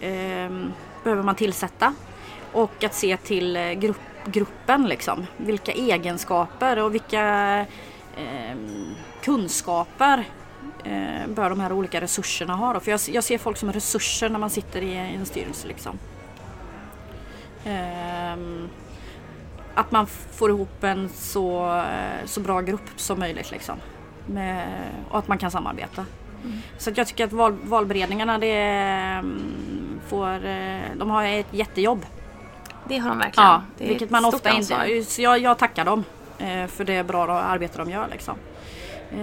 ehm, behöver man tillsätta och att se till eh, grupp, gruppen liksom. Vilka egenskaper och vilka ehm, kunskaper eh, bör de här olika resurserna ha då? För jag, jag ser folk som resurser när man sitter i en styrelse liksom. Ehm, att man får ihop en så, eh, så bra grupp som möjligt liksom. Med, och att man kan samarbeta. Så att jag tycker att val, valberedningarna det mm, får, eh, de har ett jättejobb. Det har de verkligen. Ja, det vilket man ofta ansvar. inte... Så jag, jag tackar dem eh, för det bra arbete de gör. Liksom. Eh,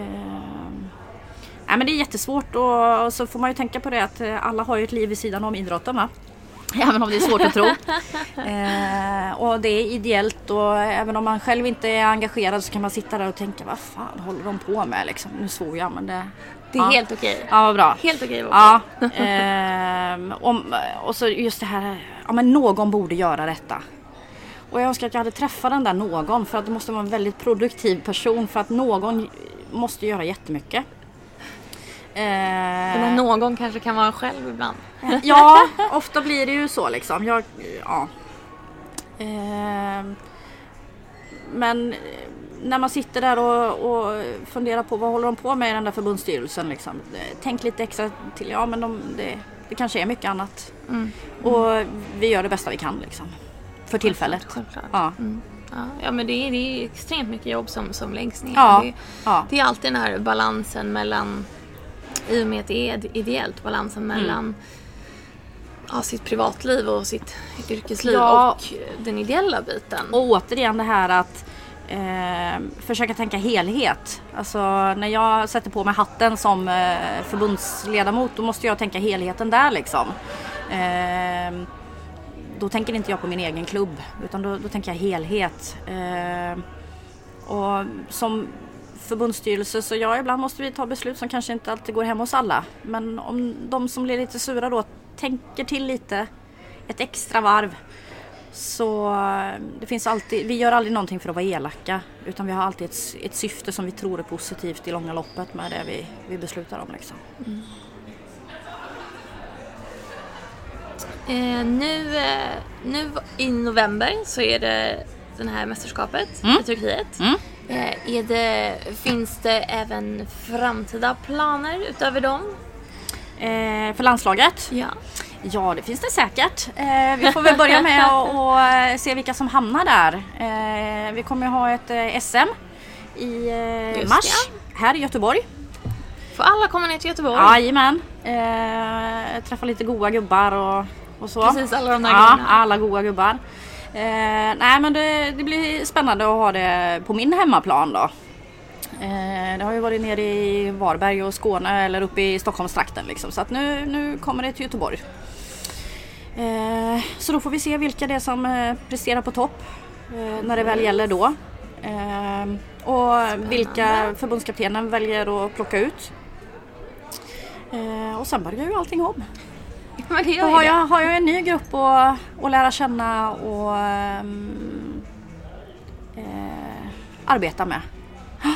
nej, men det är jättesvårt och, och så får man ju tänka på det att eh, alla har ju ett liv vid sidan om idrotten. Va? Även om det är svårt att tro. Eh, och det är ideellt och även om man själv inte är engagerad så kan man sitta där och tänka vad fan håller de på med liksom. Nu svor jag men det... Det är ja. helt okej. Ja, vad bra. Helt okej Ja, ehm, om, och så just det här, ja men någon borde göra detta. Och jag önskar att jag hade träffat den där någon för att det måste vara en väldigt produktiv person för att någon måste göra jättemycket. Men Eh, någon kanske kan vara själv ibland. ja, ofta blir det ju så liksom. Jag, ja. Eh, men när man sitter där och, och funderar på vad håller de på med i den där förbundsstyrelsen. Liksom. Eh, Tänk lite extra till, ja men de, det, det kanske är mycket annat. Mm. Och vi gör det bästa vi kan liksom. För tillfället. Självklart. Ja. Mm. Ja, ja men det är, det är extremt mycket jobb som, som läggs ner. Ja. Det, Ja. det är alltid den här balansen mellan, i och med att det är ideellt, balansen Mm. mellan ja, sitt privatliv och sitt yrkesliv Ja. och den ideella biten. Och återigen det här att eh, försöka tänka helhet. Alltså när jag sätter på mig hatten som eh, förbundsledamot då måste jag tänka helheten där liksom. Eh, då tänker inte jag på min egen klubb utan då, då tänker jag helhet. Eh, och som förbundsstyrelse så ja, ibland måste vi ta beslut som kanske inte alltid går hem hos alla. Men om de som blir lite sura då tänker till lite ett extra varv så eh, det finns alltid, vi gör aldrig någonting för att vara elaka utan vi har alltid ett, ett syfte som vi tror är positivt i långa loppet med det vi, vi beslutar om. Liksom. Eh, nu, eh, nu i november så är det det här mästerskapet Mm. i Turkiet. Mm. Eh, är det, finns det även framtida planer utöver dem? Eh, för landslaget? Ja. Ja, det finns det säkert. Eh, vi får väl börja med att eh, se vilka som hamnar där. Eh, vi kommer ha ett eh, SM i mars här i Göteborg. Får alla komma ner till Göteborg? Jajamän. Eh, träffa lite goa gubbar och, och så. Precis, alla de där Ja, grejerna. alla goa gubbar. Eh, nej men det, det blir spännande att ha det på min hemmaplan då. Eh, det har ju varit nere i Varberg och Skåne eller uppe i Stockholmstrakten liksom. Så att nu, nu kommer det till Göteborg. Eh, så då får vi se vilka det är som eh, presterar på topp eh, när det väl gäller då. Eh, och vilka förbundskaptenen väljer att plocka ut. Och sen börjar ju allting om. Men det Då har jag, har jag en ny grupp att, att lära känna och ehm, eh, arbeta med.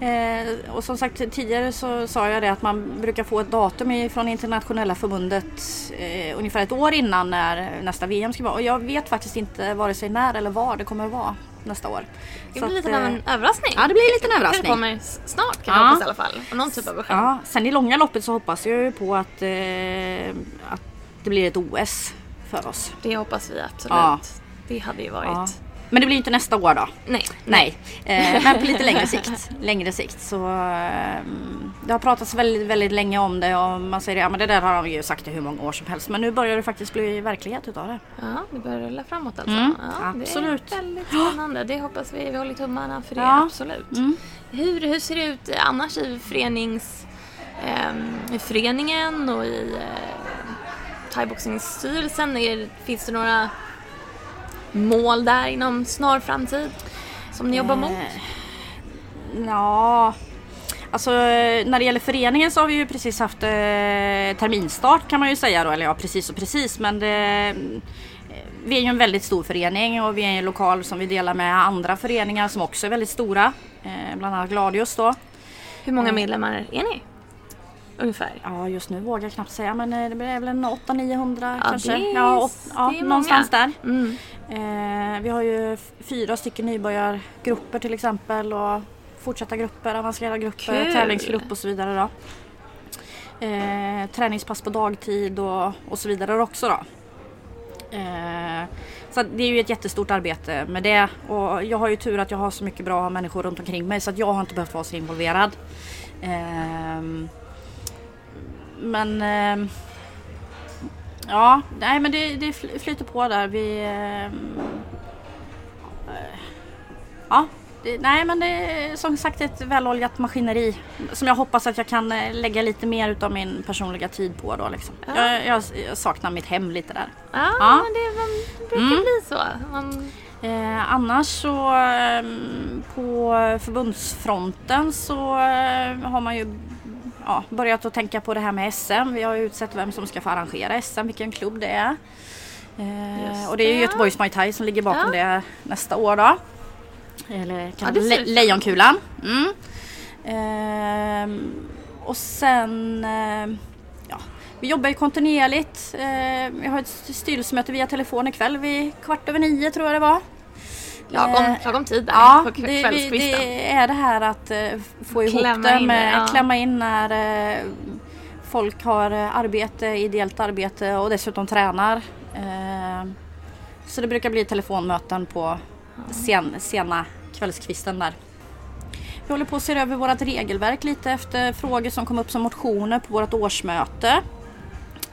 Eh, och som sagt tidigare så sa jag det att man brukar få ett datum från internationella förbundet eh, ungefär ett år innan när nästa VM ska vara. Och jag vet faktiskt inte vare sig när eller var det kommer att vara nästa år. det. Blir lite av eh, en överraskning. Ja det blir en liten Det överraskning. kommer s- snart kan Ja. hoppas i alla fall. Och Någon typ av besked. Ja, sen i långa loppet så hoppas jag ju på att, eh, att det blir ett OS för oss. Det hoppas vi absolut. Ja. Det hade ju varit... Men det blir inte nästa år då. Nej. Nej, eh, men på lite längre sikt. Längre sikt så eh, det har pratats väldigt, väldigt länge om det och man säger ja men det där har de ju sagt i hur många år som helst. Men nu börjar det faktiskt bli verklighet utav det. Ja, det börjar rulla framåt alltså. Mm, ja, absolut. Det är väldigt spännande. Det hoppas vi. Vi håller tummarna för det, Ja. absolut. Mm. Hur, hur ser det ut annars i, förenings, i föreningen och i eh, thaiboxningsstyrelsen? Är, finns det några mål där inom snar framtid som ni jobbar mot? Eh, Ja, alltså när det gäller föreningen så har vi ju precis haft eh, terminstart kan man ju säga då. Eller ja, precis och precis. Men det, eh, vi är ju en väldigt stor förening och vi är en lokal som vi delar med andra föreningar som också är väldigt stora. Eh, bland annat Gladius då. Hur många medlemmar är ni? Ungefär? Ja, just nu vågar jag knappt säga men eh, det blir väl en 800-900 Ja, kanske. det är- ja, åt, ja det är någonstans många. där. Mm. Eh, vi har ju fyra stycken nybörjargrupper till exempel och fortsatta grupper, avancerade grupper, Kul. tävlingsgrupp och så vidare då. Eh, träningspass på dagtid och, och så vidare också då. Eh, så det är ju ett jättestort arbete med det och jag har ju tur att jag har så mycket bra människor runt omkring mig så att jag har inte behövt vara så involverad. Ehm, men ehm, Ja, nej men det, det fly- flyter på där. Vi... ehm, eh, ja, det, nej men det är som sagt ett väloljat maskineri som jag hoppas att jag kan eh, lägga lite mer utav min personliga tid på då liksom. Ja. Jag, jag, jag saknar mitt hem lite där. Ja, Ja. men det, man, brukar Mm. bli så. Man, Eh, annars så ehm, på förbundsfronten så eh, har man ju ja, börjat att tänka på det här med SM. Vi har utsett vem som ska få arrangera SM, vilken klubb det är. Eh, och det är. Göteborgs Muay Thai som ligger bakom Ja. det nästa år då. Eller Ja, kan det le-. Lejonkulan. Mm. Ehm, och sen ehm, ja, vi jobbar ju kontinuerligt. Eh, vi har ett styrelsemöte via telefon ikväll vid kvart över nio tror jag det var. Lagom, Eh, lagom tid där Ja, på kvällskvisten. det är det här att eh, få ihop Klämma det in med det, ja. klämma in när eh, folk har eh, arbete, ideellt arbete och dessutom tränar. Så det brukar bli telefonmöten på sen, sena kvällskvisten där. Vi håller på att se över vårt regelverk lite efter frågor som kom upp som motioner på vårt årsmöte.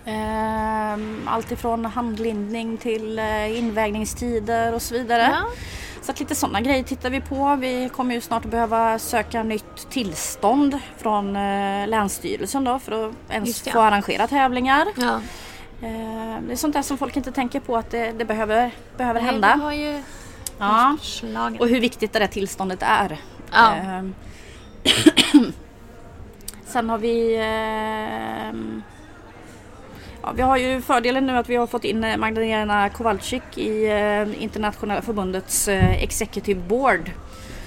Ehm, Allt ifrån handlindning till eh, invägningstider och så vidare. Ja. Så att lite sådana grejer tittar vi på. Vi kommer ju snart att behöva söka nytt tillstånd från eh, Länsstyrelsen då för att ens få arrangera tävlingar. Ja. Eh, det är sånt där som folk inte tänker på att det, det behöver, behöver Nej, hända. har ju Ja. Och hur viktigt det där tillståndet är. Ja. Ehm, Sen har vi ehm, ja, Vi har ju fördelen nu att vi har fått in eh, Magdalena Kowalczyk i eh, internationella förbundets eh, Executive Board.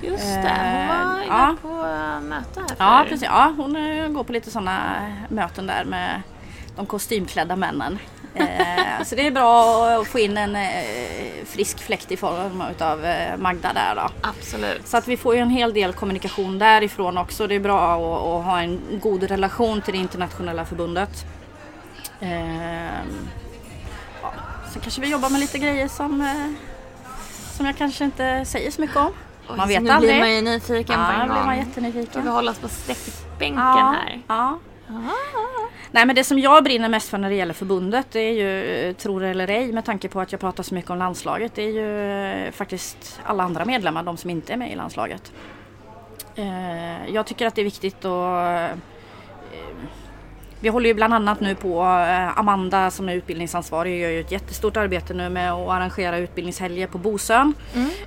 Just det, hon var inne ja. på möte här Ja för- precis, ja, hon går på lite sådana möten där med de kostymklädda männen. Så det är bra att få in en frisk fläkt i form av Magda där då. Absolut. Så att vi får ju en hel del kommunikation därifrån också. Det är bra att ha en god relation till det internationella förbundet. Ehm, ja. Sen kanske vi jobbar med lite grejer som, eh, som jag kanske inte säger så mycket om. Oj, man vet nu aldrig. blir man ju nyfiken Ja, på en blir gång. man Får vi jättenyfiken. hålla oss på sträckbänken Ja, här. ja. Ah. Nej men det som jag brinner mest för när det gäller förbundet det är ju, eh, tror det eller ej, med tanke på att jag pratar så mycket om landslaget. Det är ju eh, faktiskt alla andra medlemmar, de som inte är med i landslaget. Eh, Jag tycker att det är viktigt att vi håller ju bland annat nu på, eh, Amanda som är utbildningsansvarig gör ju ett jättestort arbete nu med att arrangera utbildningshelger på Bosön.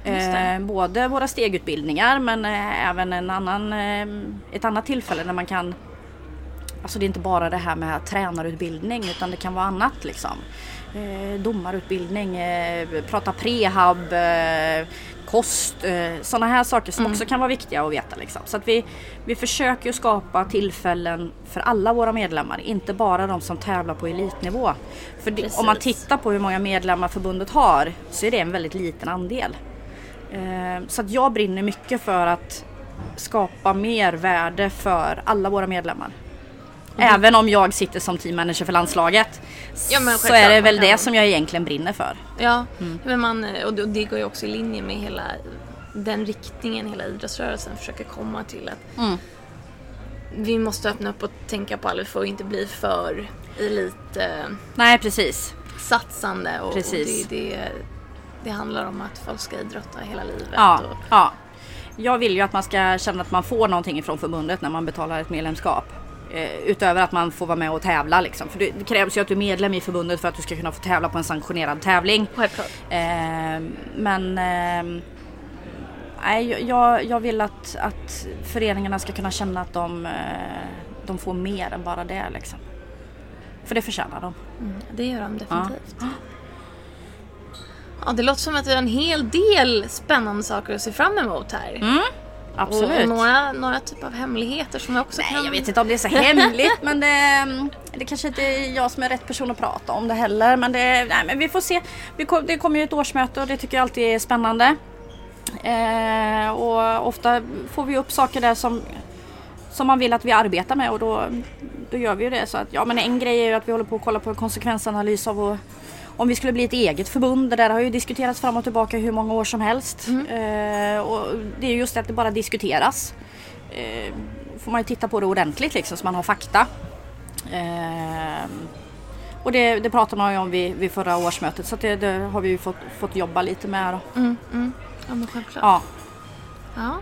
Mm. Eh, både våra stegutbildningar men eh, även en annan, ett annat tillfälle när man kan Alltså det är inte bara det här med tränarutbildning utan det kan vara annat liksom. Eh, domarutbildning, eh, prata prehab, eh, kost, eh, sådana här saker som också kan vara viktiga att veta. Liksom. Så att vi, vi försöker skapa tillfällen för alla våra medlemmar, inte bara de som tävlar på elitnivå. För det, om man tittar på hur många medlemmar förbundet har så är det en väldigt liten andel. Eh, Så att jag brinner mycket för att skapa mer värde för alla våra medlemmar. Även om jag sitter som teammanager för landslaget Ja, så är det väl det som jag egentligen brinner för. Ja, Mm. men man, och det- och går ju också i linje med hela den riktningen hela idrottsrörelsen försöker komma till. att Mm. Vi måste öppna upp och tänka på alla, vi får inte bli för elit eh, Nej precis. satsande och, och Precis. det, det, det handlar om att folk ska idrotta hela livet. Ja, Och, ja. Jag vill ju att man ska känna att man får någonting ifrån förbundet när man betalar ett medlemskap. Eh, utöver att man får vara med och tävla liksom. För det, krävs ju att du är medlem i förbundet för att du ska kunna få tävla på en sanktionerad tävling. Självklart. Eh, men eh, nej, jag, jag vill att, att föreningarna ska kunna känna att de, eh, de får mer än bara det. Liksom. För det förtjänar de. Mm, det gör de definitivt. Ja, det låter som att vi har en hel del spännande saker att se fram emot här. Mm, absolut. och några, några typer av hemligheter som jag också Nej, kan... jag vet inte om det är så hemligt men det, det kanske inte är jag som är rätt person att prata om det heller. Men, det, nej, men vi får se. Vi kom, det kommer ju ett årsmöte och det tycker jag alltid är spännande. Eh, och ofta får vi upp saker där som, som man vill att vi arbetar med och då, då gör vi ju det. Så att, ja, men en grej är ju att vi håller på att kolla på en konsekvensanalys av att om vi skulle bli ett eget förbund, det där har ju diskuterats fram och tillbaka hur många år som helst. Eh, och det är just det att det bara diskuteras. Eh, får man ju titta på det ordentligt liksom så man har fakta. Eh, och det, det pratade man ju om vid, vid förra årsmötet så det, det har vi ju fått, fått jobba lite med. Då. Mm, mm. Ja, men självklart. Ja. Ja.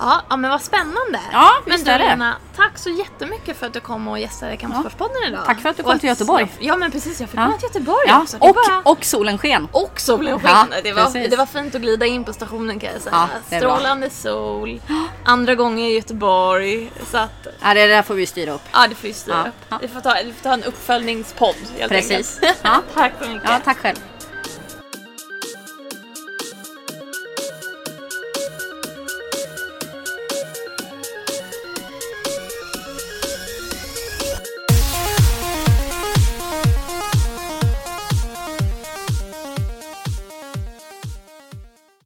Ja, ja, men vad spännande. Ja, men visst du är det. Lena, tack så jättemycket för att du kom och gästade Kampsportspodden idag. Tack för att du Och kom till Göteborg. Ja, men precis. Jag fick Ja. komma till Göteborg Ja, också. Och, var- och solen sken. och solen sken. Ja, det, var, precis. det var fint att glida in på stationen kan jag säga. Ja, är bra. Strålande sol, andra gången i Göteborg. Så att, Ja, det där får vi styra upp. ja det får vi styra Ja, upp. ja. Vi får ta, vi får ta en uppföljningspodd helt Precis. Ja. Tack så mycket. Ja, tack själv.